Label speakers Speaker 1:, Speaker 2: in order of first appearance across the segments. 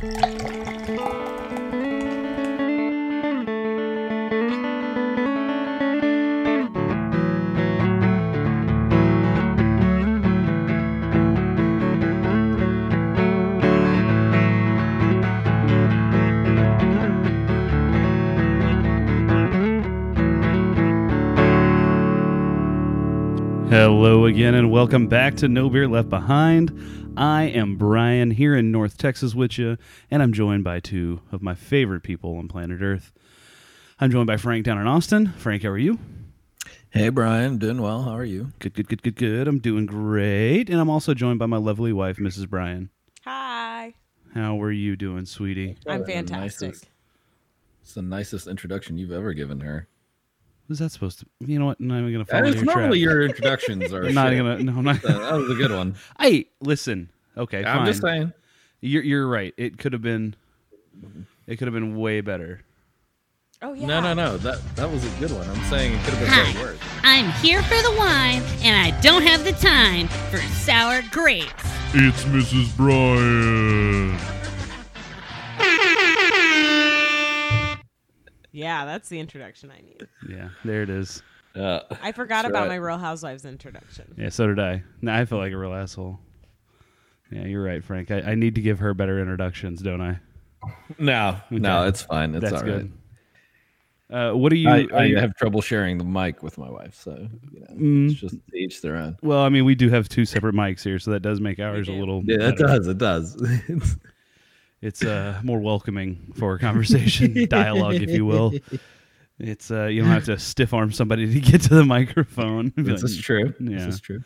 Speaker 1: Hello again, and welcome back to No Beer Left Behind. I am Brian here in North Texas with you, and I'm joined by two of my favorite people on planet Earth. I'm joined by Frank down in Austin. Frank, how are you?
Speaker 2: Hey, Brian. Doing well. How are you?
Speaker 1: Good, good, good, good, good. I'm doing great. And I'm also joined by my lovely wife, Mrs. Brian.
Speaker 3: Hi.
Speaker 1: How are you doing, sweetie?
Speaker 3: I'm
Speaker 2: Probably the
Speaker 3: fantastic.
Speaker 2: nicest- It's the nicest introduction you've ever given her.
Speaker 1: Was that supposed to? You know what? I'm not even gonna fall into
Speaker 2: It's
Speaker 1: your
Speaker 2: normally
Speaker 1: trap.
Speaker 2: your introductions are.
Speaker 1: Not
Speaker 2: shit.
Speaker 1: gonna. No, I'm not.
Speaker 2: That was a good one.
Speaker 1: Hey, listen. Okay,
Speaker 2: I'm
Speaker 1: fine.
Speaker 2: just saying.
Speaker 1: You're you're right. It could have been. It could have been way better.
Speaker 3: Oh yeah.
Speaker 2: No, no, no. That that was a good one. I'm saying it could have been way
Speaker 4: Hi.
Speaker 2: worse.
Speaker 4: I'm here for the wine, and I don't have the time for sour grapes.
Speaker 5: It's Mrs. Brian.
Speaker 3: Yeah, that's the introduction I need.
Speaker 1: Yeah, there it is.
Speaker 2: Uh,
Speaker 3: I forgot about
Speaker 2: right.
Speaker 3: my Real Housewives introduction.
Speaker 1: Yeah, so did I. No, I feel like a real asshole. Yeah, you're right, Frank. I, I need to give her better introductions, don't I?
Speaker 2: no, no, it's fine. It's
Speaker 1: That's
Speaker 2: all right.
Speaker 1: good. Uh, what do you?
Speaker 2: I, I
Speaker 1: you-
Speaker 2: have trouble sharing the mic with my wife, so you know,
Speaker 1: Mm.
Speaker 2: it's just to each their own.
Speaker 1: well, I mean, we do have two separate mics here, so that does make ours a little.
Speaker 2: Yeah, it does. It does.
Speaker 1: It's uh, more welcoming for conversation, dialogue, if you will. It's uh, you don't have to stiff arm somebody to get to the microphone.
Speaker 2: This
Speaker 1: like,
Speaker 2: is true.
Speaker 1: Yeah.
Speaker 2: This is true.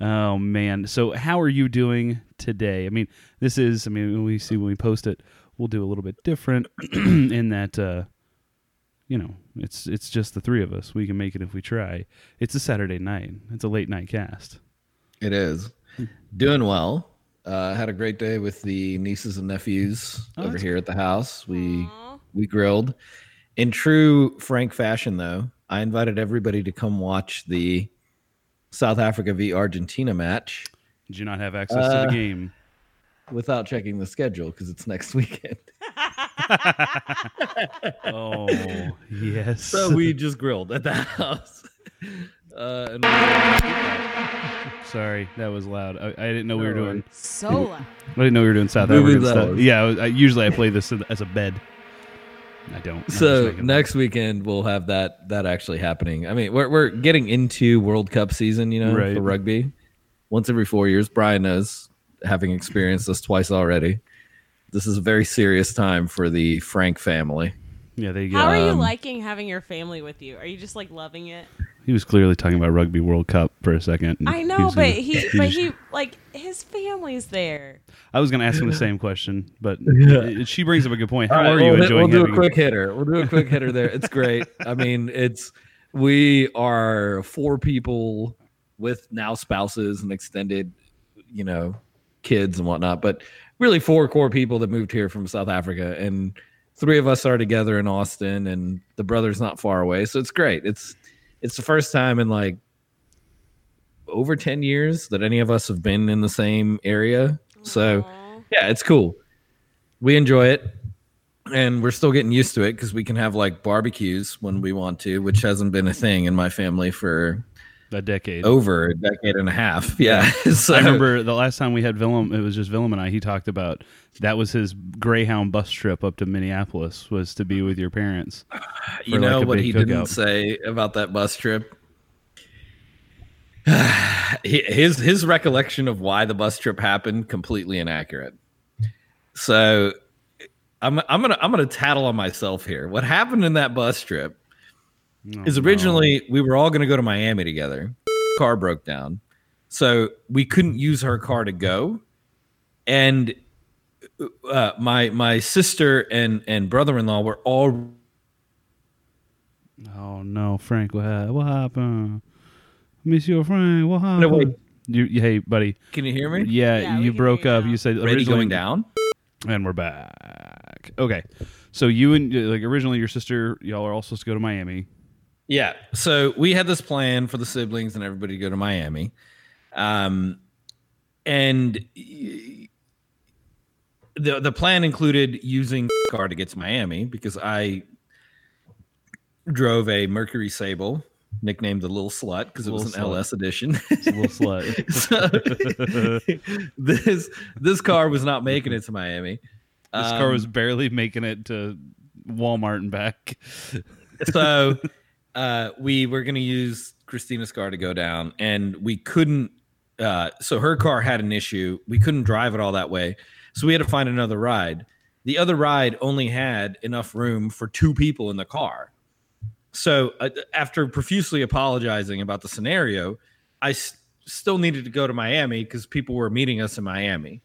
Speaker 1: Oh man. So how are you doing today? I mean, this is I mean, when we see when we post it, we'll do a little bit different in that uh you know, it's it's just the three of us. We can make it if we try. It's a Saturday night. It's a late night cast.
Speaker 2: It is. Doing well. Uh, had a great day with the nieces and nephews
Speaker 1: Oh,
Speaker 2: over
Speaker 1: that's
Speaker 2: here at the house. We
Speaker 3: Aw.
Speaker 2: we grilled. In true Frank fashion, though, I invited everybody to come watch the South Africa v Argentina match
Speaker 1: Did you not have access to
Speaker 2: Uh,
Speaker 1: the game?
Speaker 2: without checking the schedule because it's next weekend.
Speaker 1: Oh yes.
Speaker 2: so we just grilled at the house. Uh, and we-
Speaker 1: Sorry, that was loud. I, I didn't know we were doing.
Speaker 3: So loud.
Speaker 1: I didn't know we were doing South
Speaker 2: Maybe
Speaker 1: African
Speaker 2: that
Speaker 1: stuff. Yeah, I, I, usually I play this as a bed. I don't.
Speaker 2: So
Speaker 1: making fun.
Speaker 2: next weekend we'll have that that actually happening. I mean, we're we're getting into World Cup season, you know,
Speaker 1: Right.
Speaker 2: for rugby. Once every four years, Brian knows, having experienced this twice already. This is a very serious time for the Frank family.
Speaker 1: yeah, there you go.
Speaker 3: How are you
Speaker 2: Um,
Speaker 3: liking having your family with you? Are you just like loving it?
Speaker 1: He was clearly talking about Rugby World Cup for a second.
Speaker 3: I know,
Speaker 1: was
Speaker 3: but
Speaker 1: gonna-
Speaker 3: he, but
Speaker 1: was-
Speaker 3: he, like his family's there.
Speaker 1: I was going to ask him the same question, but
Speaker 2: Yeah.
Speaker 1: she brings up a good point. How
Speaker 2: All right,
Speaker 1: are you
Speaker 2: we'll, hit-
Speaker 1: enjoying
Speaker 2: We'll do a quick hitter. We'll do a quick hitter there. It's great. I mean, it's we are four people with now spouses and extended, you know, kids and whatnot, but really four core people that moved here from South Africa, and three of us are together in Austin, and the brother's not far away, so it's great. It's it's the first time in like over 10 years that any of us have been in the same area. So yeah, it's cool. We enjoy it, and we're still getting used to it because we can have like barbecues when we want to, which hasn't been a thing in my family for
Speaker 1: a decade?
Speaker 2: over a decade and a half. Yeah, so,
Speaker 1: I remember the last time we had Willem, it was just Willem and I. He talked about that was his Greyhound bus trip up to Minneapolis was to be with your parents.
Speaker 2: you know
Speaker 1: like,
Speaker 2: what he didn't say about that bus trip. His his recollection of why the bus trip happened completely inaccurate. So I'm I'm gonna I'm gonna tattle on myself here. What happened in that bus trip
Speaker 1: Oh,
Speaker 2: is
Speaker 1: no.
Speaker 2: originally we were all going to go to Miami together. Car broke down, so we couldn't use her car to go, and uh, my my sister and and brother in law were all
Speaker 1: Oh no, Frank! What, happened? what happened, Monsieur Frank? What
Speaker 2: No, wait.
Speaker 1: happened? You, you- hey, buddy.
Speaker 2: Can you hear me?
Speaker 1: Yeah,
Speaker 3: Yeah,
Speaker 1: you broke
Speaker 3: hear you
Speaker 1: up.
Speaker 3: now.
Speaker 1: You said
Speaker 2: Ready
Speaker 1: originally-
Speaker 2: going down?
Speaker 1: and we're back. Okay, so you and like originally your sister, y'all are all supposed to go to Miami.
Speaker 2: Yeah. So we had this plan for the siblings and everybody to go to Miami. Um, and the the plan included using car to get to Miami because I drove a Mercury Sable, nicknamed the Little Slut because it was an
Speaker 1: Slut.
Speaker 2: LS edition.
Speaker 1: It's a little slut.
Speaker 2: so this this car was not making it to Miami.
Speaker 1: This car was
Speaker 2: Um,
Speaker 1: barely making it to Walmart and back.
Speaker 2: so uh, we were going to use Christina's car to go down, and we couldn't. Uh, so her car had an issue. We couldn't drive it all that way, so we had to find another ride. The other ride only had enough room for two people in the car. So uh, after profusely apologizing about the scenario, I s- still needed to go to Miami because people were meeting us in Miami,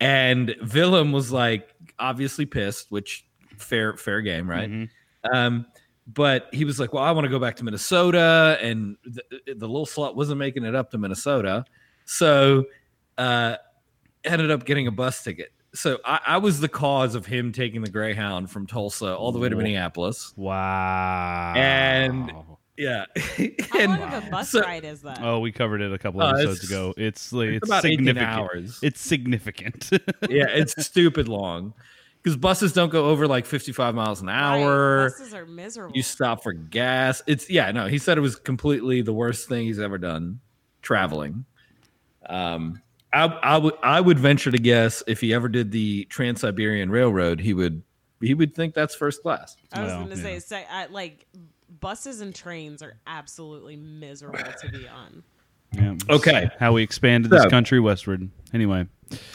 Speaker 2: and Willem was like obviously pissed, which fair fair game, right?
Speaker 1: Mhm.
Speaker 2: Um, but he was like, "Well, I want to go back to Minnesota," and the, the little slut wasn't making it up to Minnesota, so uh, ended up getting a bus ticket. So I, I was the cause of him taking the Greyhound from Tulsa all the way to Minneapolis.
Speaker 1: Wow.
Speaker 2: And- Yeah,
Speaker 3: How
Speaker 2: and
Speaker 3: long of a bus
Speaker 2: so-
Speaker 3: ride is that?
Speaker 1: Oh, we covered it a couple
Speaker 2: Oh,
Speaker 1: episodes
Speaker 2: it's-
Speaker 1: ago. It's like
Speaker 2: it's
Speaker 1: it's,
Speaker 2: about 18
Speaker 1: significant.
Speaker 2: hours.
Speaker 1: It's significant.
Speaker 2: yeah, it's stupid long because buses don't go over like 55 miles an
Speaker 3: Right,
Speaker 2: hour.
Speaker 3: Buses are miserable.
Speaker 2: you stop for gas. It's yeah, no. He said it was completely the worst thing he's ever done traveling. Um, I I would I would venture to guess if he ever did the Trans Siberian Railroad, he would he would think that's first class.
Speaker 3: I was
Speaker 1: Well,
Speaker 3: going to
Speaker 1: yeah.
Speaker 3: say, say I, like buses and trains are absolutely miserable to be on.
Speaker 1: Yeah,
Speaker 2: Okay.
Speaker 1: How we expanded this country westward. Anyway,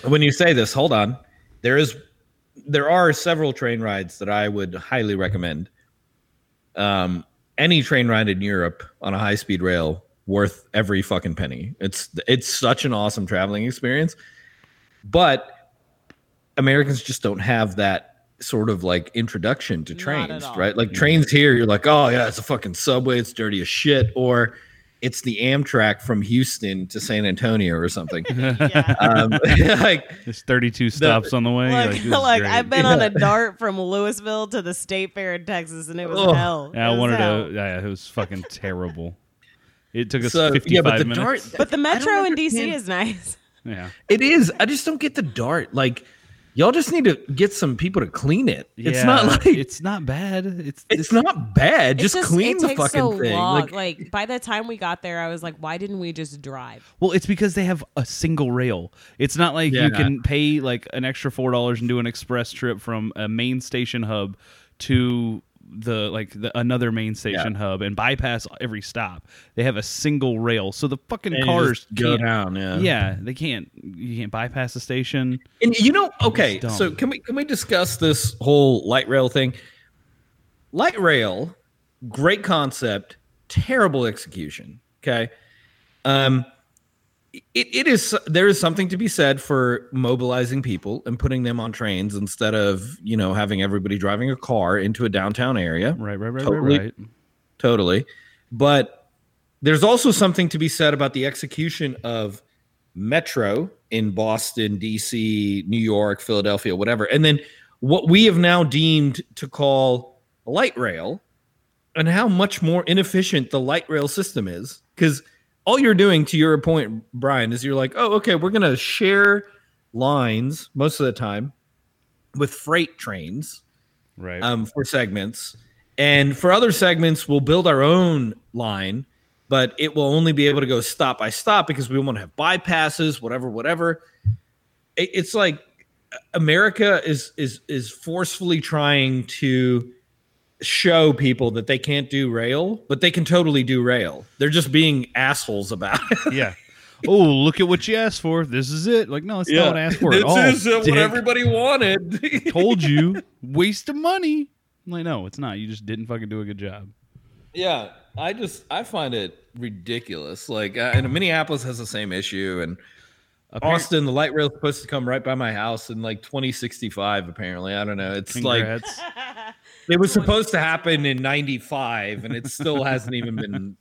Speaker 2: When you say this, hold on. There is there are several train rides that I would highly recommend. Um, any train ride in Europe on a high speed rail worth every fucking penny. It's it's such an awesome traveling experience. But Americans just don't have that sort of like introduction to
Speaker 3: Not
Speaker 2: trains, right? Like trains here, you're like, oh yeah, it's a fucking subway, it's dirty as shit, or it's the Amtrak from Houston to San Antonio or something.
Speaker 3: Yeah.
Speaker 2: um, like
Speaker 1: there's 32 stops on the way.
Speaker 3: Look,
Speaker 1: like, this
Speaker 3: look. I've been on a dart from Lewisville to the State Fair in Texas, and it was
Speaker 2: Ugh.
Speaker 3: hell.
Speaker 1: Yeah, I
Speaker 3: It was
Speaker 1: wanted
Speaker 3: hell.
Speaker 1: to. Yeah, it was fucking terrible. It took us
Speaker 2: So,
Speaker 1: 55
Speaker 2: yeah, but the
Speaker 1: minutes.
Speaker 2: dart,
Speaker 3: But the metro in DC is nice.
Speaker 1: yeah,
Speaker 2: It is. I just don't get the dart. Like, y'all just need to get some people to clean it. It's not like
Speaker 1: it's not bad. It's
Speaker 2: it's not bad.
Speaker 3: It's
Speaker 2: Just, clean
Speaker 3: it
Speaker 2: the
Speaker 3: takes
Speaker 2: fucking
Speaker 3: so
Speaker 2: thing.
Speaker 3: long.
Speaker 2: Like,
Speaker 3: Like, by the time we got there, I was like, why didn't we just drive?
Speaker 1: Well, it's because they have a single rail. It's not like
Speaker 2: Yeah.
Speaker 1: you can pay like an extra four dollars and do an express trip from a main station hub to the like the another main station hub and bypass every stop. They have a single rail, so the fucking
Speaker 2: and
Speaker 1: cars
Speaker 2: go down. Yeah.
Speaker 1: Yeah, they can't. You can't bypass the station.
Speaker 2: And you know, okay, so can we can we discuss this whole light rail thing? Light rail, great concept, terrible execution. Okay. Um it, it is there is something to be said for mobilizing people and putting them on trains instead of you know having everybody driving a car into a downtown area
Speaker 1: Right, right, right,
Speaker 2: Totally.
Speaker 1: right, right.
Speaker 2: totally. But there's also something to be said about the execution of Metro in Boston, DC, New York, Philadelphia, whatever. And then what we have now deemed to call light rail and how much more inefficient the light rail system is. Because all you're doing, to your point, Brian, is you're like, oh, okay, we're going to share lines most of the time with freight trains
Speaker 1: Right.
Speaker 2: um, for segments. And for other segments, we'll build our own line, but it will only be able to go stop by stop because we want to have bypasses, whatever, whatever. It, it's like America is is is forcefully trying to show people that they can't do rail, but they can totally do rail. They're just being assholes about it.
Speaker 1: yeah. Oh, look at what you asked for. This is it. Like, no, it's not what I asked for at
Speaker 2: this
Speaker 1: all.
Speaker 2: is uh, what
Speaker 1: dick.
Speaker 2: everybody wanted.
Speaker 1: told you. Waste of money. I'm like, no, it's not. You just didn't fucking do a good job.
Speaker 2: Yeah, I just I find it ridiculous. Like, uh, and Minneapolis has the same issue, and
Speaker 1: Appar-
Speaker 2: Austin, the light rail is supposed to come right by my house in like 2065. Apparently, I don't know. It's like
Speaker 1: Congrats.
Speaker 2: It was supposed to happen in '95, and it still hasn't even been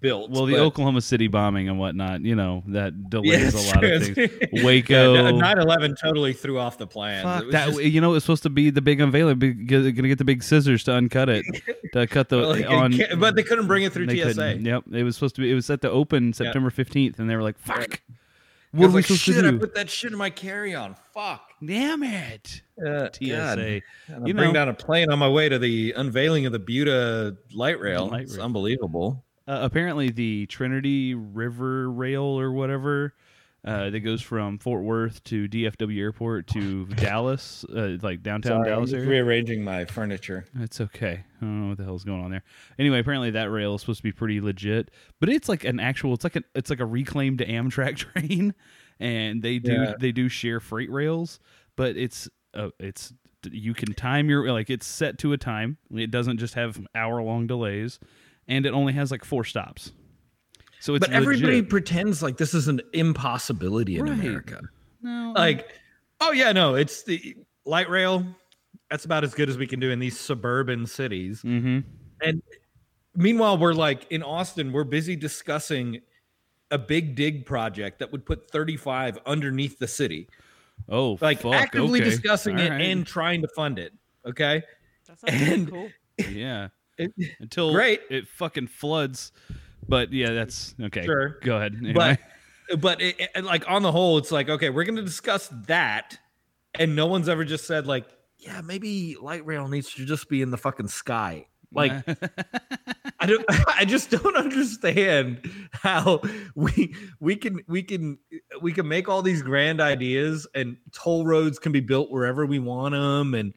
Speaker 2: built.
Speaker 1: well, the
Speaker 2: but-
Speaker 1: Oklahoma City bombing and whatnot, you know, that delays
Speaker 2: Yeah,
Speaker 1: a lot of things. Waco.
Speaker 2: Yeah, 9/11 totally threw off the plan.
Speaker 1: Fuck that!
Speaker 2: just-
Speaker 1: you know, it's supposed to be the big unveiling. Big, gonna get the big scissors to uncut it, to cut the
Speaker 2: like,
Speaker 1: on.
Speaker 2: but they couldn't bring it through TSA.
Speaker 1: couldn't. Yep, it was supposed to be. It was set to open September fifteenth, and they were like, "Fuck." What are
Speaker 2: was
Speaker 1: we
Speaker 2: like,
Speaker 1: supposed
Speaker 2: shit,
Speaker 1: to
Speaker 2: I
Speaker 1: do?
Speaker 2: put that shit in my carry-on. Fuck.
Speaker 1: Damn it.
Speaker 2: Uh,
Speaker 1: TSA. You
Speaker 2: bring down a plane on my way to the unveiling of the Buda light rail.
Speaker 1: Light
Speaker 2: it's
Speaker 1: rail.
Speaker 2: unbelievable.
Speaker 1: Uh, apparently, the Trinity River Rail or whatever uh, that goes from Fort Worth to DFW Airport to Dallas, uh, like downtown
Speaker 2: Sorry,
Speaker 1: Dallas area.
Speaker 2: rearranging my furniture.
Speaker 1: It's okay. I don't know what the hell's going on there. Anyway, apparently that rail is supposed to be pretty legit, but it's like an actual. It's like a. It's like a reclaimed Amtrak train, and they do
Speaker 2: Yeah.
Speaker 1: they do share freight rails, but it's uh, it's you can time your like it's set to a time. It doesn't just have hour long delays, and it only has like four stops. So it's
Speaker 2: but everybody
Speaker 1: legit.
Speaker 2: pretends like this is an impossibility in
Speaker 1: Right.
Speaker 2: America.
Speaker 1: No,
Speaker 2: Like, oh yeah, no, it's the light rail. That's about as good as we can do in these suburban cities.
Speaker 1: mm-hmm.
Speaker 2: And meanwhile, we're like in Austin, we're busy discussing a big dig project that would put 35 underneath the city.
Speaker 1: Oh,
Speaker 2: Like
Speaker 1: fuck,
Speaker 2: actively
Speaker 1: okay.
Speaker 2: discussing
Speaker 1: All
Speaker 2: it
Speaker 1: right.
Speaker 2: and trying to fund it. Okay.
Speaker 3: That sounds
Speaker 2: And-
Speaker 3: cool.
Speaker 1: yeah.
Speaker 2: It-
Speaker 1: Until
Speaker 2: Great.
Speaker 1: it fucking floods. But yeah, that's okay.
Speaker 2: Sure.
Speaker 1: Go ahead. Anyway.
Speaker 2: But but it, it- like on the whole, it's like okay, we're going to discuss that, and no one's ever just said like, yeah, maybe light rail needs to just be in the fucking sky. Like I don't I just don't understand how we we can we can we can make all these grand ideas and toll roads can be built wherever we want them and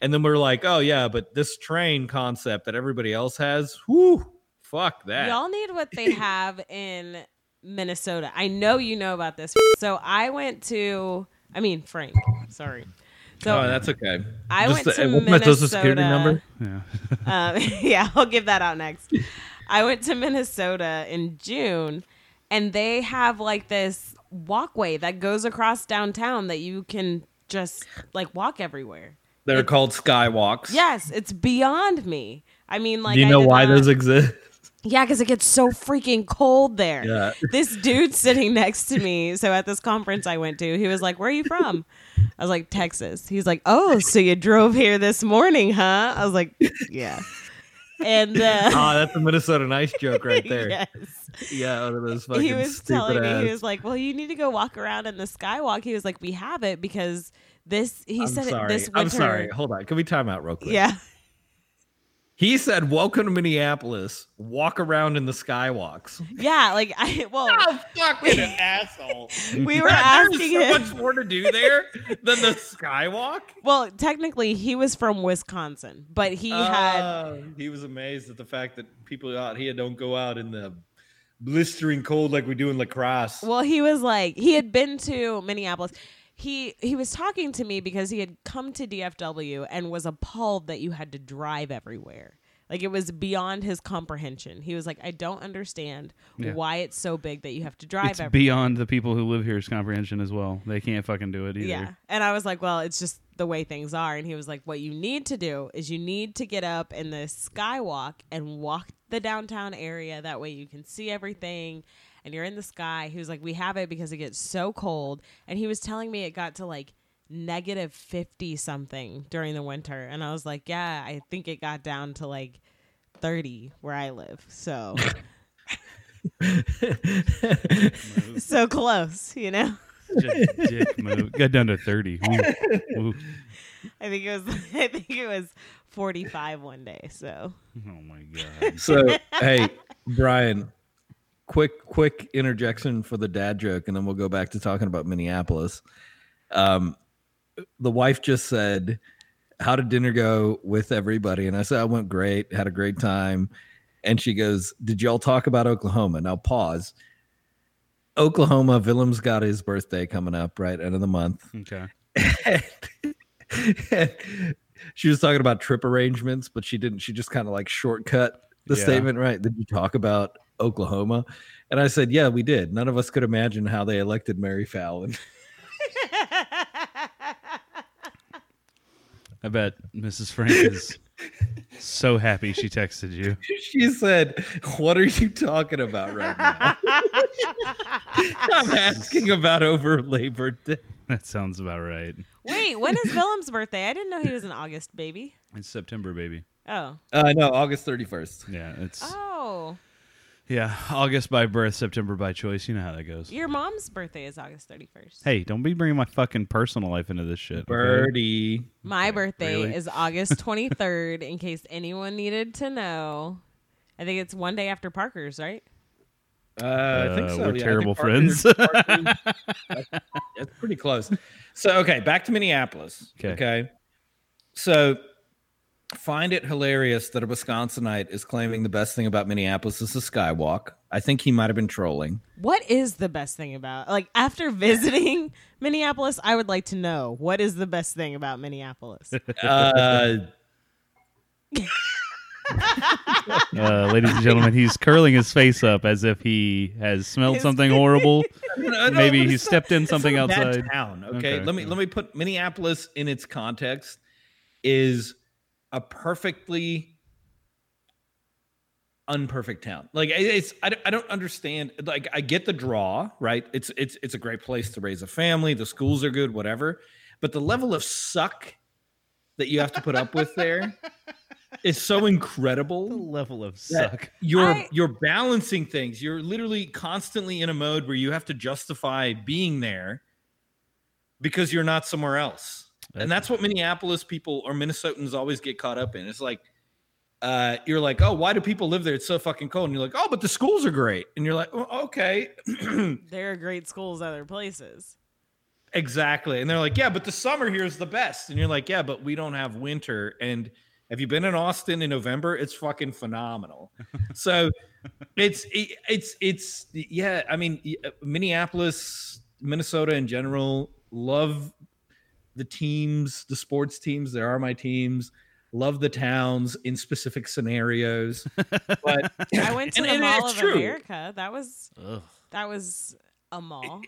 Speaker 2: and then we're like, oh yeah, but this train concept that everybody else has, whoo, fuck that.
Speaker 3: Y'all need what they have in Minnesota. I know you know about this. So I went to, I mean, Frank, sorry. So
Speaker 2: oh, that's okay.
Speaker 3: I
Speaker 2: Just
Speaker 3: went
Speaker 2: the-
Speaker 3: to
Speaker 2: what's my social security
Speaker 3: Minnesota.
Speaker 2: number?
Speaker 1: yeah.
Speaker 3: Um, yeah, I'll give that out next. I went to Minnesota in June, and they have like this walkway that goes across downtown that you can just like walk everywhere.
Speaker 2: They're
Speaker 3: It-
Speaker 2: called skywalks.
Speaker 3: Yes, it's beyond me. I mean, like,
Speaker 2: Do you
Speaker 3: I
Speaker 2: know why
Speaker 3: not-
Speaker 2: those exist?
Speaker 3: Yeah, because it gets so freaking cold there.
Speaker 2: Yeah.
Speaker 3: This dude sitting next to me. So at this conference I went to, he was like, "Where are you from?" I was like, "Texas." He's like, "Oh, so you drove here this morning, huh?" I was like, "Yeah." And uh,
Speaker 2: Oh, that's a Minnesota nice joke right there.
Speaker 3: yes,
Speaker 2: Yeah, one of those fucking
Speaker 3: he was telling me he was like, "Well, you need to go walk around in the skywalk." He was like, "We have it because this." He
Speaker 2: I'm
Speaker 3: said it
Speaker 2: sorry.
Speaker 3: this winter.
Speaker 2: I'm sorry. Hold on. Can we time out real quick?
Speaker 3: Yeah.
Speaker 2: He said, "Welcome to Minneapolis. Walk around in the skywalks."
Speaker 3: Yeah, like I well,
Speaker 2: Oh, fucking asshole!
Speaker 3: we were
Speaker 2: There's
Speaker 3: asking
Speaker 2: so
Speaker 3: him.
Speaker 2: much more to do there than the skywalk.
Speaker 3: Well, technically, he was from Wisconsin, but he oh, had
Speaker 2: Oh, he was amazed at the fact that people out here don't go out in the blistering cold like we do in La Crosse.
Speaker 3: Well, he was like he had been to Minneapolis. He he was talking to me because he had come to DFW and was appalled that you had to drive everywhere. Like it was beyond his comprehension. He was like, I don't understand
Speaker 1: Yeah.
Speaker 3: why it's so big that you have to drive
Speaker 1: It's
Speaker 3: everywhere.
Speaker 1: beyond the people who live here's comprehension as well. They can't fucking do it either.
Speaker 3: Yeah. And I was like, well, it's just the way things are. And he was like, what you need to do is you need to get up in the skywalk and walk the downtown area. That way you can see everything and you're in the sky. He was like, we have it because it gets so cold. And he was telling me it got to like negative 50 something during the winter. And I was like, yeah, I think it got down to like 30 where I live. So, so close, you know?
Speaker 1: Just dick move. Got down to thirty. Ooh. Ooh.
Speaker 3: I think it was I think it was 45 one day. So
Speaker 1: Oh my god.
Speaker 2: So, hey, Brian, quick, quick interjection for the dad joke, and then we'll go back to talking about Minneapolis. Um, the wife just said, "How did dinner go with everybody?" And I said, "I went great, had a great time." And she goes, "Did y'all talk about Oklahoma?" Now pause. Oklahoma, Willem's got his birthday coming up right end of the month.
Speaker 1: Okay.
Speaker 2: she was talking about trip arrangements, but she didn't. She just kind of like shortcut the
Speaker 1: Yeah.
Speaker 2: statement, right? Did you talk about Oklahoma? And I said, yeah, we did. None of us could imagine how they elected Mary Fallin.
Speaker 1: I bet Mrs. Frank is so happy she texted you.
Speaker 2: she said, "What are you talking about right now?" I'm asking about over Labor Day.
Speaker 1: That sounds about right.
Speaker 3: Wait, when is Willem's birthday? I didn't know he was an August baby.
Speaker 1: It's September, baby.
Speaker 3: Oh.
Speaker 2: Uh, no, August 31st.
Speaker 1: Yeah, it's
Speaker 3: Oh.
Speaker 1: Yeah, August by birth, September by choice. You know how that goes.
Speaker 3: Your mom's birthday is August 31st.
Speaker 1: Hey, don't be bringing my fucking personal life into this shit. okay?
Speaker 2: Birdie.
Speaker 3: My birthday
Speaker 1: really?
Speaker 3: is August 23rd, in case anyone needed to know. I think it's one day after Parker's, right?
Speaker 2: Uh, I think
Speaker 1: Uh,
Speaker 2: so.
Speaker 1: we're
Speaker 2: yeah, I think
Speaker 1: terrible
Speaker 2: Parker's-
Speaker 1: friends.
Speaker 2: Parker's- that's, that's pretty close. So, okay, back to Minneapolis.
Speaker 1: 'Kay.
Speaker 2: Okay. So, find it hilarious that a Wisconsinite is claiming the best thing about Minneapolis is the skywalk. I think he might have been trolling.
Speaker 3: What is the best thing about like after visiting Minneapolis? I would like to know what is the best thing about Minneapolis.
Speaker 2: Uh,
Speaker 1: Uh, ladies and gentlemen, he's curling his face up as if he has smelled something horrible.
Speaker 2: no, no,
Speaker 1: Maybe he stepped in something
Speaker 2: not a bad
Speaker 1: outside.
Speaker 2: Town, okay?
Speaker 1: Okay,
Speaker 2: Let me
Speaker 1: yeah.
Speaker 2: let me put Minneapolis in its context. Is a perfectly unperfect town. Like it's I, don't- I don't understand. Like I get the draw, right? It's it's it's a great place to raise a family. The schools are good, whatever. But the level of suck that you have to put up with there is so incredible.
Speaker 1: The
Speaker 2: incredible.
Speaker 1: level of suck.
Speaker 2: You're
Speaker 3: I-
Speaker 2: you're balancing things. You're literally constantly in a mode where you have to justify being there because you're not somewhere else. And that's what Minneapolis people or Minnesotans always get caught up in. It's like uh, you're like, oh, why do people live there? It's so fucking cold. And you're like, oh, but the schools are great. And you're like, well, okay,
Speaker 3: there are great schools other places.
Speaker 2: exactly. And they're like, yeah, but the summer here is the best. And you're like, yeah, but we don't have winter. And have you been in Austin in November? It's fucking phenomenal. so it's it- it's it's yeah. I mean, uh, Minneapolis, Minnesota in general, love the teams, the sports teams. There are my teams. Love the towns in specific scenarios. But
Speaker 3: I went to
Speaker 2: and-
Speaker 3: the
Speaker 2: and
Speaker 3: Mall
Speaker 2: it's
Speaker 3: of
Speaker 2: true.
Speaker 3: America. That was
Speaker 1: Ugh.
Speaker 3: that was a mall.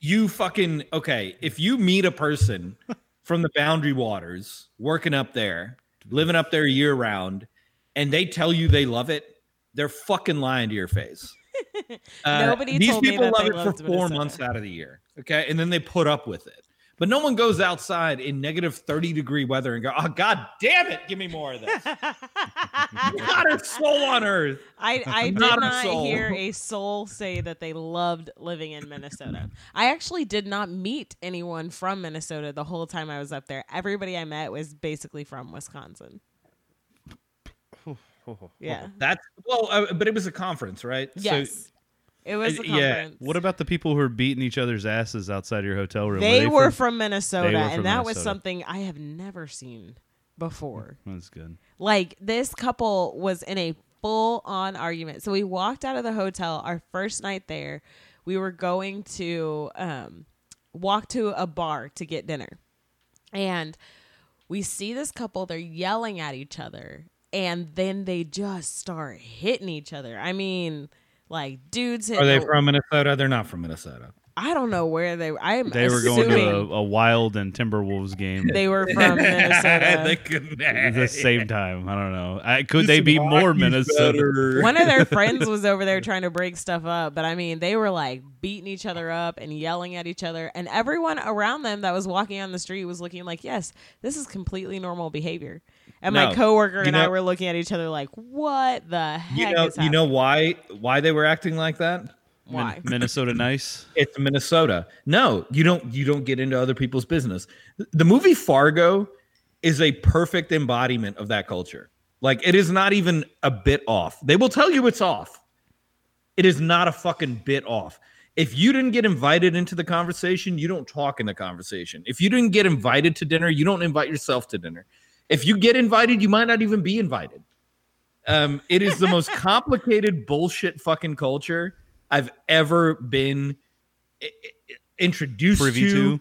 Speaker 2: you fucking okay if you meet a person from the boundary waters working up there living up there year round and they tell you they love it they're fucking lying to your face Uh,
Speaker 3: Nobody
Speaker 2: these
Speaker 3: told me
Speaker 2: people
Speaker 3: that
Speaker 2: love
Speaker 3: they
Speaker 2: it for four
Speaker 3: Minnesota.
Speaker 2: months out of the year okay and then they put up with it but no one goes outside in negative 30 degree weather and go oh god damn it give me more of this not a soul on earth
Speaker 3: I, I did
Speaker 2: Not
Speaker 3: not,
Speaker 2: a
Speaker 3: hear a soul say that they loved living in Minnesota. I actually did not meet anyone from Minnesota the whole time I was up there. Everybody I met was basically from Wisconsin. Yeah.
Speaker 2: that's well uh, but it was a conference right
Speaker 3: Yes. It was a
Speaker 2: uh, yeah.
Speaker 1: What about the people who are beating each other's asses outside your hotel room?
Speaker 3: they, were
Speaker 1: from-
Speaker 3: from Minnesota,
Speaker 1: they were
Speaker 3: and
Speaker 1: from
Speaker 3: that was something I have never seen before.
Speaker 1: That's good.
Speaker 3: Like this couple was in a full on argument. So we walked out of the hotel our first night there. We were going to um, walk to a bar to get dinner. And we see this couple, they're yelling at each other. And then they just start hitting each other. I mean, like dudes
Speaker 2: are they
Speaker 3: the-
Speaker 2: from minnesota they're not from minnesota
Speaker 3: I don't know where they I'm
Speaker 1: They were going to a, a Wild and Timberwolves game
Speaker 3: they were from Minnesota.
Speaker 2: they couldn't
Speaker 1: at the same time. I don't know. I, could they be more Minnesota?
Speaker 3: One of their friends was over there trying to break stuff up, but I mean, they were like beating each other up and yelling at each other, and everyone around them that was walking on the street was looking like, "Yes, this is completely normal behavior." And my
Speaker 2: No.
Speaker 3: coworker
Speaker 2: You
Speaker 3: and I were looking at each other like, "What the heck
Speaker 2: you know
Speaker 3: is
Speaker 2: you know why why they were acting like that?
Speaker 3: Why?"
Speaker 1: Minnesota nice.
Speaker 2: it's minnesota. No you don't you don't get into other people's business. The movie fargo is a perfect embodiment of that culture. Like it is not even a bit off. They will tell you it's off. It is not a fucking bit off. If you didn't get invited into the conversation you don't talk in the conversation. If you didn't get invited to dinner you don't invite yourself to dinner if you get invited you might not even be invited um, it is the most complicated bullshit fucking culture I've ever been i- i- introduced
Speaker 1: Privy
Speaker 2: to.
Speaker 1: to.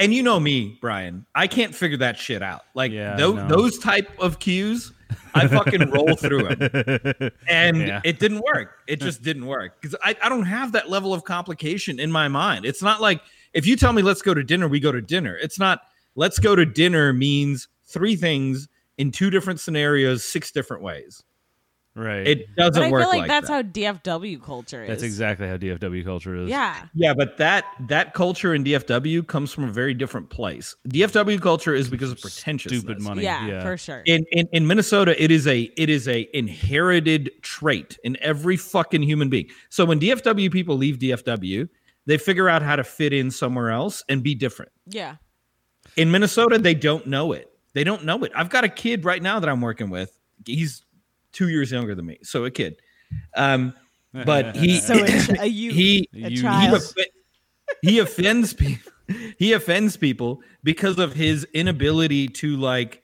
Speaker 2: And you know me, Brian. I can't figure that shit out. Like
Speaker 1: Yeah,
Speaker 2: tho-
Speaker 1: no.
Speaker 2: those type of cues, I fucking roll through them. And
Speaker 1: Yeah.
Speaker 2: it didn't work. It just didn't work because I, I don't have that level of complication in my mind. It's not like if you tell me let's go to dinner, we go to dinner. It's not let's go to dinner means three things in two different scenarios, six different ways.
Speaker 1: Right.
Speaker 2: It doesn't
Speaker 3: But I
Speaker 2: work
Speaker 3: feel like,
Speaker 2: like
Speaker 3: that's
Speaker 2: that.
Speaker 3: how DFW culture is.
Speaker 1: That's exactly how DFW culture is.
Speaker 3: Yeah.
Speaker 2: Yeah, but that that culture in DFW comes from a very different place. DFW culture is because of pretentiousness.
Speaker 1: Stupid money.
Speaker 3: Yeah,
Speaker 1: yeah.
Speaker 3: for sure.
Speaker 2: In, in in Minnesota, it is a it is a inherited trait in every fucking human being. So when DFW people leave DFW, they figure out how to fit in somewhere else and be different.
Speaker 3: yeah.
Speaker 2: In Minnesota, they don't know it. They don't know it. I've got a kid right now that I'm working with. He's two years younger than me, so a kid. Um, but he
Speaker 3: So it's a you,
Speaker 2: he
Speaker 3: a
Speaker 1: you-
Speaker 2: he,
Speaker 3: child.
Speaker 2: offe- he offends people he offends people because of his inability to like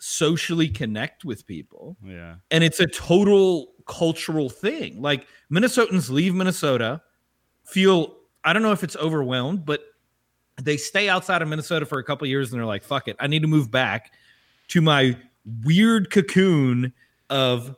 Speaker 2: socially connect with people
Speaker 1: Yeah.
Speaker 2: and it's a total cultural thing like minnesotans leave minnesota feel i don't know if it's overwhelmed but they stay outside of minnesota for a couple years and they're like fuck it. I need to move back to my weird cocoon of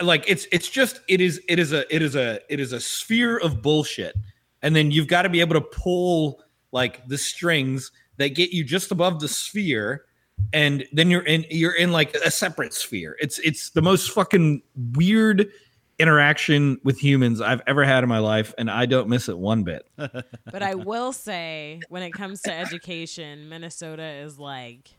Speaker 2: like it's it's just it is it is a it is a it is a sphere of bullshit. And then you've got to be able to pull like the strings that get you just above the sphere and then you're in you're in like a separate sphere. It's it's the most fucking weird interaction with humans i've ever had in my life and i don't miss it one bit
Speaker 3: But I will say, when it comes to education, Minnesota is like,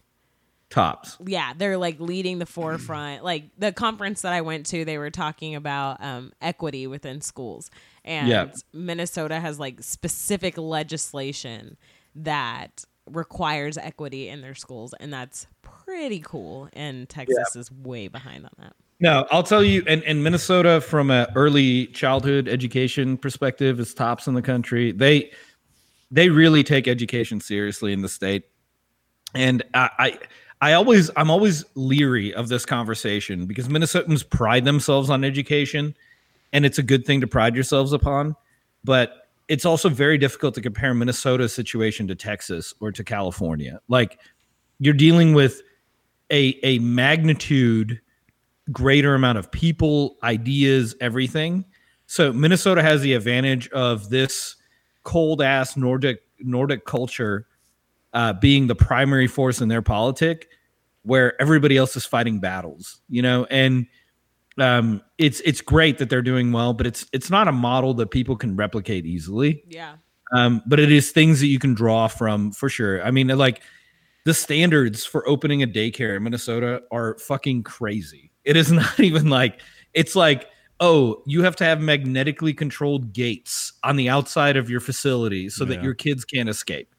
Speaker 2: tops
Speaker 3: yeah, they're like leading the forefront. Like the conference that I went to, they were talking about um, equity within schools, and
Speaker 2: Yeah.
Speaker 3: Minnesota has like specific legislation that requires equity in their schools, and that's pretty cool. And Texas is way behind on that.
Speaker 2: No, I'll tell you, and, and Minnesota, from an early childhood education perspective, is tops in the country. They they really take education seriously in the state, and I, I I always I'm always leery of this conversation because Minnesotans pride themselves on education, and it's a good thing to pride yourselves upon, but it's also very difficult to compare Minnesota's situation to Texas or to California. Like you're dealing with a a magnitude greater amount of people, ideas, everything. So Minnesota has the advantage of this cold ass Nordic Nordic culture uh, being the primary force in their politic, where everybody else is fighting battles, you know, and um, it's it's great that they're doing well, but it's it's not a model that people can replicate easily.
Speaker 3: Yeah.
Speaker 2: Um, but it is things that you can draw from for sure. I mean, like the standards for opening a daycare in Minnesota are fucking crazy. It is not even like it's like, oh, you have to have magnetically controlled gates on the outside of your facility so that your kids can't escape.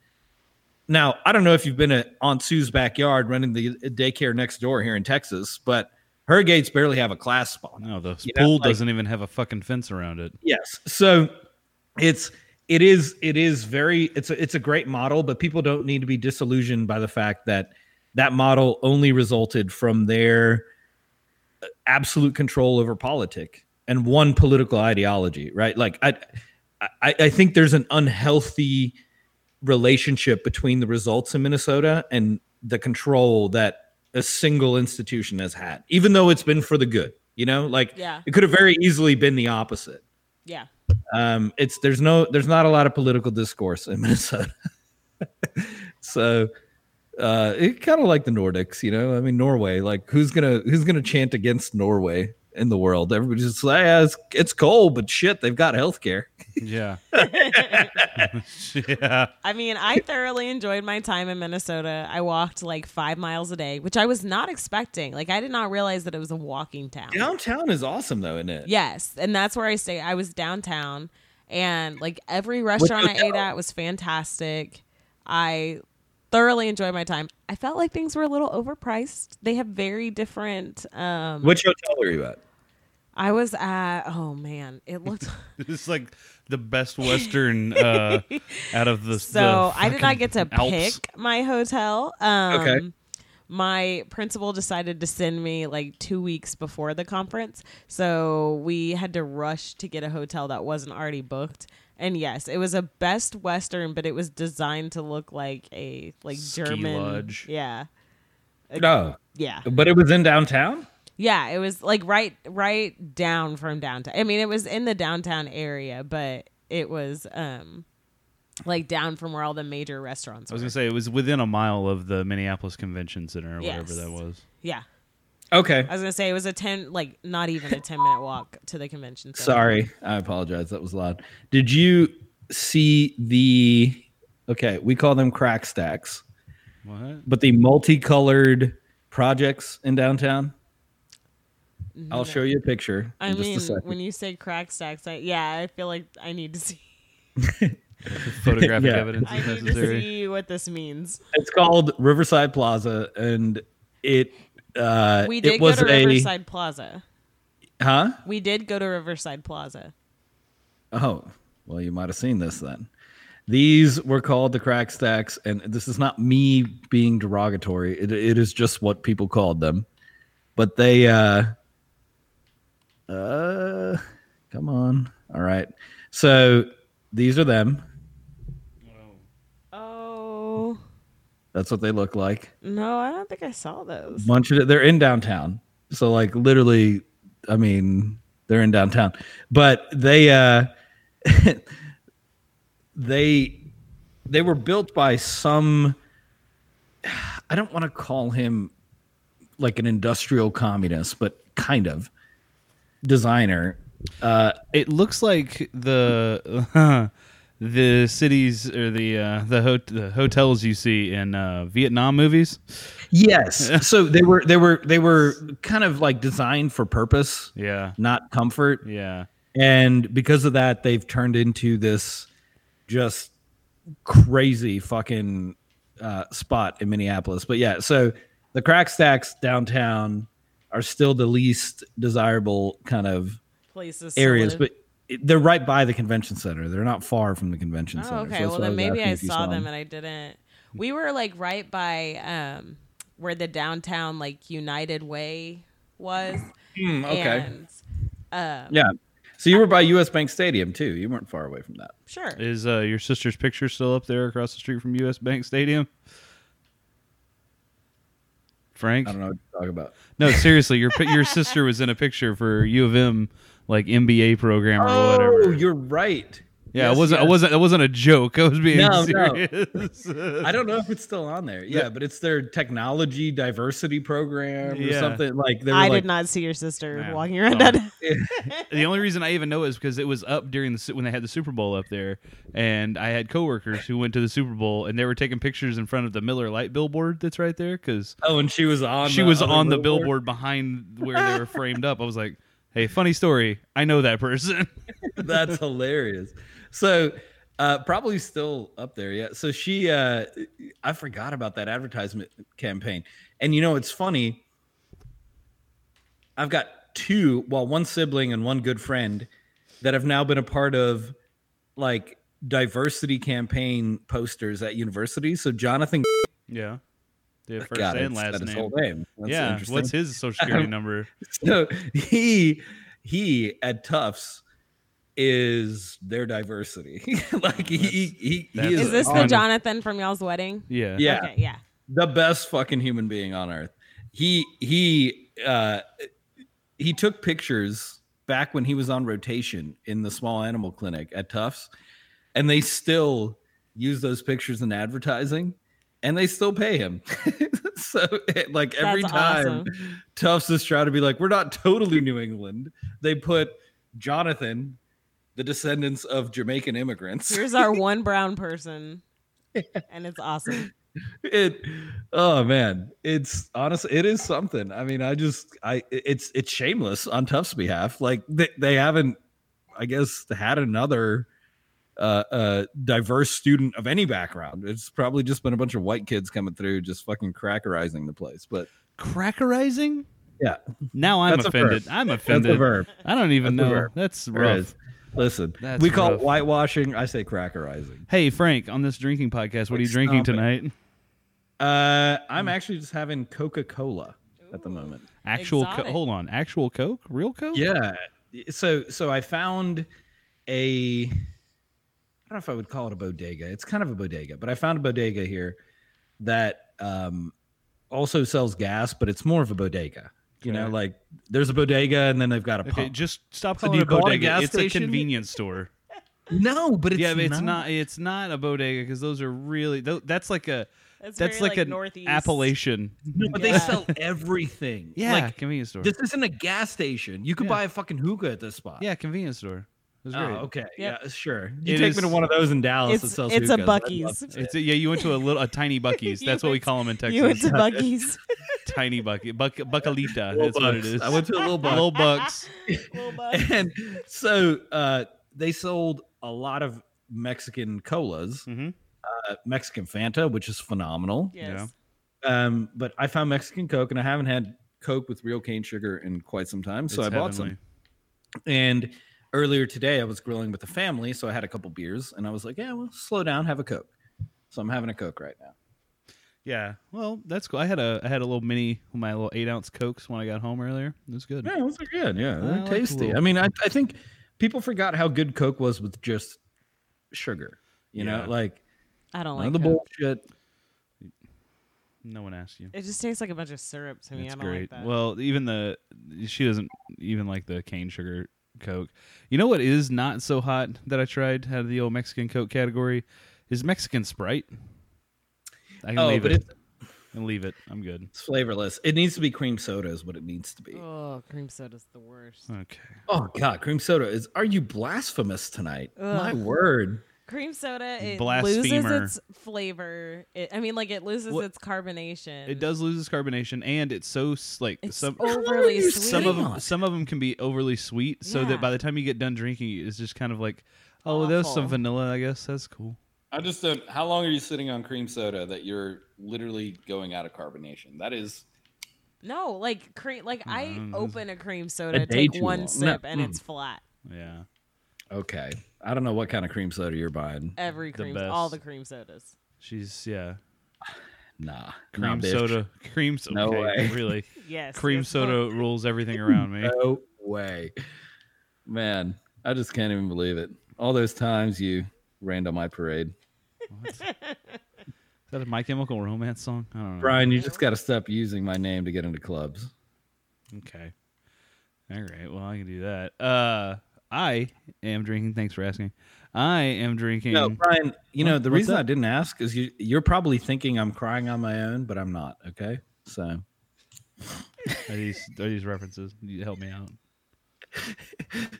Speaker 2: Now, I don't know if you've been at Aunt Sue's backyard running the uh, daycare next door here in Texas, but her gates barely have a class spot.
Speaker 1: No, the
Speaker 2: You know,
Speaker 1: pool
Speaker 2: like-
Speaker 1: doesn't even have a fucking fence around it.
Speaker 2: Yes. So it's it is it is very it's a it's a great model, but people don't need to be disillusioned by the fact that that model only resulted from their absolute control over politic and one political ideology, right? Like I I, I think there's an unhealthy relationship between the results in Minnesota and the control that a single institution has had, even though it's been for the good. You know, like
Speaker 3: Yeah.
Speaker 2: it could have very easily been the opposite
Speaker 3: Yeah.
Speaker 2: um it's there's no there's not a lot of political discourse in minnesota so uh it kind of like the nordics you know i mean norway like who's gonna who's gonna chant against norway in the world everybody's just like yeah, it's, it's cold but shit they've got healthcare
Speaker 1: Yeah. yeah.
Speaker 3: I mean, I thoroughly enjoyed my time in Minnesota. I walked like five miles a day, which I was not expecting. Like, I did not realize that it was a walking town.
Speaker 2: downtown is awesome though isn't it
Speaker 3: Yes, and that's where I stay. I was downtown, and like every restaurant I ate at was fantastic. I thoroughly enjoyed my time. I felt like things were a little overpriced. They have very different. Um,
Speaker 2: which hotel were you at
Speaker 3: I was at. Oh man, it looked.
Speaker 1: It's like the best Western uh, out of the.
Speaker 3: so
Speaker 1: the
Speaker 3: I did not get to
Speaker 1: Alps.
Speaker 3: pick my hotel. Um,
Speaker 2: Okay.
Speaker 3: My principal decided to send me like two weeks before the conference, so we had to rush to get a hotel that wasn't already booked. And yes, it was a Best Western, but it was designed to look like a like
Speaker 1: Ski
Speaker 3: German.
Speaker 1: lodge.
Speaker 3: Yeah,
Speaker 2: no
Speaker 3: yeah,
Speaker 2: but it was in downtown
Speaker 3: yeah. It was like right right down from downtown. I mean, it was in the downtown area, but it was um like down from where all the major restaurants
Speaker 1: I was gonna say it was within a mile of the Minneapolis Convention Center or whatever that was.
Speaker 3: Yeah.
Speaker 2: Okay.
Speaker 3: I was gonna say it was a ten, like not even a ten minute walk to the convention center.
Speaker 2: Sorry, I apologize. That was loud. Did you see the? Okay, we call them crack stacks,
Speaker 1: What?
Speaker 2: but the multicolored projects in downtown. I'll show you a picture in
Speaker 3: I
Speaker 2: just
Speaker 3: mean,
Speaker 2: a
Speaker 3: when you say crack stacks, I, yeah, I feel like I need to see.
Speaker 1: Photographic
Speaker 2: Yeah.
Speaker 1: evidence
Speaker 3: I
Speaker 1: is
Speaker 3: need to see what this means.
Speaker 2: It's called Riverside Plaza, and it uh,
Speaker 3: We
Speaker 2: it
Speaker 3: did go to
Speaker 2: a
Speaker 3: Riverside Plaza.
Speaker 2: huh?
Speaker 3: We did go to Riverside Plaza.
Speaker 2: Oh, well, you might have seen this then. These were called the crack stacks, and this is not me being derogatory. It, it is just what people called them. But they, uh, uh, come on. All right. So these are them.
Speaker 3: Oh
Speaker 2: That's what they look like.
Speaker 3: no, I don't think I saw those.
Speaker 2: bunch of they're in downtown so like literally i mean they're in downtown but they uh they they were built by some i don't want to call him like an industrial communist but kind of designer uh
Speaker 1: It looks like the the cities or the uh, the, hot- the hotels you see in uh, Vietnam movies.
Speaker 2: yes so they were they were they were kind of like designed for purpose
Speaker 1: Yeah,
Speaker 2: not comfort
Speaker 1: yeah.
Speaker 2: and because of that they've turned into this just crazy fucking uh, spot in minneapolis but yeah so the crack stacks downtown are still the least desirable kind of
Speaker 3: Places
Speaker 2: areas
Speaker 3: live.
Speaker 2: but it- they're right by the convention center they're not far from the convention center
Speaker 3: Oh,
Speaker 2: so
Speaker 3: okay.
Speaker 2: that's
Speaker 3: well, then
Speaker 2: was
Speaker 3: maybe I
Speaker 2: if
Speaker 3: saw them and I didn't. We were like right by um where the downtown like United Way was.
Speaker 2: Hmm, okay
Speaker 3: And, um,
Speaker 2: yeah so you were by us bank stadium too you weren't far away from that
Speaker 3: Sure.
Speaker 1: Is uh, your sister's picture still up there across the street from U.S. Bank Stadium? Frank?
Speaker 2: i don't know what to talk about
Speaker 1: No, seriously, your your sister was in a picture for U of M like MBA program or
Speaker 2: oh
Speaker 1: whatever.
Speaker 2: you're right
Speaker 1: Yeah,
Speaker 2: Yes,
Speaker 1: it wasn't.
Speaker 2: yes.
Speaker 1: It wasn't. It wasn't a joke. I was being
Speaker 2: No, no. I don't know if it's still on there. Yeah, but it's their technology diversity program or
Speaker 1: Yeah.
Speaker 2: something. Like they
Speaker 3: I
Speaker 2: like,
Speaker 3: did not see your sister
Speaker 1: Yeah.
Speaker 3: walking around.
Speaker 1: Oh. the only reason I even know is because it was up during the when they had the Super Bowl up there, and I had coworkers who went to the Super Bowl and they were taking pictures in front of the Miller Lite billboard that's right there because
Speaker 2: Oh, and she was on.
Speaker 1: she
Speaker 2: the
Speaker 1: was
Speaker 2: other
Speaker 1: on the
Speaker 2: billboard?
Speaker 1: billboard behind where they were framed up. I was like, "Hey, funny story. I know that person."
Speaker 2: That's hilarious. So, uh, probably still up there. Yeah. So she, uh, I forgot about that advertisement campaign. And you know, it's funny. I've got two, well, one sibling and one good friend that have now been a part of like diversity campaign posters at universities. So Jonathan,
Speaker 1: yeah, the first
Speaker 2: God,
Speaker 1: and last name.
Speaker 2: whole name. That's
Speaker 1: yeah, what's his social security number?
Speaker 2: so he he at Tufts is their diversity. like he he, he,
Speaker 1: that's-
Speaker 2: he is,
Speaker 3: Is this the Jonathan from y'all's wedding?
Speaker 1: Yeah,
Speaker 2: Yeah.
Speaker 3: Okay, yeah.
Speaker 2: the best fucking human being on earth. He he uh he took pictures back when he was on rotation in the small animal clinic at Tufts, and they still use those pictures in advertising, and they still pay him. so eh, like every
Speaker 3: That's
Speaker 2: time
Speaker 3: awesome.
Speaker 2: Tufts is trying to be like, we're not totally New England. They put Jonathan, the descendants of Jamaican immigrants.
Speaker 3: Here's our one brown person, and it's awesome.
Speaker 2: it oh man it's honestly it is something i mean i just i it's it's shameless on Tufts' behalf like they, they haven't i guess had another uh uh diverse student of any background it's probably just been a bunch of white kids coming through just fucking crackerizing the place but
Speaker 1: crackerizing.
Speaker 2: yeah
Speaker 1: Now I'm
Speaker 2: That's a
Speaker 1: offended.
Speaker 2: verb.
Speaker 1: I'm offended.
Speaker 2: that's
Speaker 1: offended.
Speaker 2: a verb
Speaker 1: I don't even
Speaker 2: That's
Speaker 1: know.
Speaker 2: verb.
Speaker 1: That's
Speaker 2: There
Speaker 1: rough.
Speaker 2: listen
Speaker 1: That's
Speaker 2: we call
Speaker 1: rough.
Speaker 2: it whitewashing i say crackerizing
Speaker 1: Hey Frank, on this drinking podcast, what are you drinking
Speaker 2: stop it.
Speaker 1: tonight?
Speaker 2: uh i'm actually just having coca-cola at the moment
Speaker 1: Actual co- hold on, actual Coke, real Coke?
Speaker 2: Yeah. So so I found a I don't know if I would call it a bodega. It's kind of a bodega, but I found a bodega here that um also sells gas, but it's more of a bodega. You know, like there's a bodega and then they've got a
Speaker 1: Okay,
Speaker 2: pump.
Speaker 1: just stop calling
Speaker 2: do
Speaker 1: it a
Speaker 2: call a
Speaker 1: bodega.
Speaker 2: gas
Speaker 1: it's a convenience store.
Speaker 2: No, but it's
Speaker 1: yeah, but it's not. It's not a bodega because those are really. That's like a.
Speaker 3: That's,
Speaker 1: That's
Speaker 3: very,
Speaker 1: like,
Speaker 3: like,
Speaker 1: an
Speaker 3: northeast.
Speaker 1: Appellation.
Speaker 2: No, but they sell everything.
Speaker 1: Yeah,
Speaker 2: like
Speaker 1: convenience store.
Speaker 2: this isn't a gas station. You could
Speaker 1: Yeah.
Speaker 2: buy a fucking hookah at this spot.
Speaker 1: yeah, convenience store. It was
Speaker 2: Oh,
Speaker 1: great.
Speaker 2: okay.
Speaker 3: Yep.
Speaker 2: Yeah, sure. You
Speaker 1: It
Speaker 2: take
Speaker 1: is-
Speaker 2: me to one of those in Dallas that
Speaker 3: It's
Speaker 2: sells
Speaker 3: it's a
Speaker 2: hookahs. I'd
Speaker 3: Buc-ee's.
Speaker 2: to.
Speaker 1: It's yeah. You went to a little a tiny
Speaker 3: Buc-ee's.
Speaker 1: That's what we call them in Texas.
Speaker 3: You went to Buc-ee's.
Speaker 1: tiny Bucky. Buck, Buckalita.
Speaker 2: Little
Speaker 1: That's what it
Speaker 2: Bucks.
Speaker 1: is.
Speaker 2: I went to a little buck.
Speaker 1: Little bucks.
Speaker 3: Little Bucks.
Speaker 2: and so uh, they sold a lot of Mexican colas,
Speaker 1: Mhm.
Speaker 2: uh, Mexican Fanta, which is phenomenal.
Speaker 3: Yes.
Speaker 2: Um, but I found Mexican Coke, and I haven't had Coke with real cane sugar in quite some time, so
Speaker 1: It's
Speaker 2: I bought
Speaker 1: heavenly.
Speaker 2: some. And earlier today, I was grilling with the family, so I had a couple beers, and I was like, "Yeah, well, slow down, have a Coke." So I'm having a Coke right now.
Speaker 1: Yeah. Well, that's cool. I had a I had a little mini my little eight ounce cokes when I got home earlier. It was good.
Speaker 2: Yeah, those are good. Yeah, they're
Speaker 1: like the
Speaker 2: tasty.
Speaker 1: little-
Speaker 2: I mean, I, I think people forgot how good Coke was with just sugar. You
Speaker 1: Yeah.
Speaker 2: know, like
Speaker 3: I don't like
Speaker 2: the
Speaker 3: Coke.
Speaker 2: bullshit.
Speaker 1: No one asked you.
Speaker 3: It just tastes like a bunch of syrup to me.
Speaker 1: That's
Speaker 3: I don't
Speaker 1: great.
Speaker 3: like that.
Speaker 1: Well, even the she doesn't even like the cane sugar Coke. You know what is not so hot that I tried out of the old Mexican Coke category is Mexican Sprite. I can
Speaker 2: Oh,
Speaker 1: leave
Speaker 2: but
Speaker 1: it.
Speaker 2: it's,
Speaker 1: and leave it. I'm good.
Speaker 2: it's flavorless. It needs to be cream soda, is what it needs to be.
Speaker 3: oh, cream soda's the worst.
Speaker 1: Okay.
Speaker 2: Oh God, cream soda is. Are you blasphemous tonight? My word.
Speaker 3: Cream soda, it loses its flavor. It, I mean, like it loses
Speaker 1: What-
Speaker 3: its carbonation.
Speaker 1: It does lose its carbonation, and it's so like
Speaker 3: It's
Speaker 1: some
Speaker 3: overly sweet.
Speaker 1: some of them some of them can be overly sweet, so
Speaker 3: Yeah.
Speaker 1: that by the time you get done drinking, it's just kind of like, oh, there's some vanilla. I guess that's cool.
Speaker 6: I just don't. How long are you sitting on cream soda that you're literally going out of carbonation? That is.
Speaker 3: No, like cream. Like I
Speaker 1: Mm,
Speaker 3: open a cream soda,
Speaker 2: day
Speaker 3: take one
Speaker 2: long.
Speaker 3: sip,
Speaker 2: No,
Speaker 3: and
Speaker 2: mm.
Speaker 3: it's flat.
Speaker 1: Yeah.
Speaker 2: Okay, I don't know what kind of cream soda you're buying.
Speaker 3: Every
Speaker 1: The
Speaker 3: cream, all the cream sodas.
Speaker 1: She's yeah.
Speaker 2: Nah,
Speaker 1: Cream
Speaker 2: nah, bitch.
Speaker 1: soda. Cream soda.
Speaker 2: No way.
Speaker 1: Really.
Speaker 3: Yes,
Speaker 1: Cream
Speaker 3: yes,
Speaker 1: soda rules everything around me.
Speaker 2: No way, man. I just can't even believe it. All those times you rained on my parade,
Speaker 1: Is that a My Chemical Romance song? I don't know.
Speaker 2: Brian. You just got to stop using my name to get into clubs.
Speaker 1: Okay. All right. Well, I can do that. Uh, I am drinking. Thanks for asking. I am drinking.
Speaker 2: No, Brian. You know the
Speaker 1: what's
Speaker 2: reason
Speaker 1: up?
Speaker 2: I didn't ask is you. You're probably thinking I'm crying on my own, but I'm not. Okay, so
Speaker 1: Are these are these references? You help me out.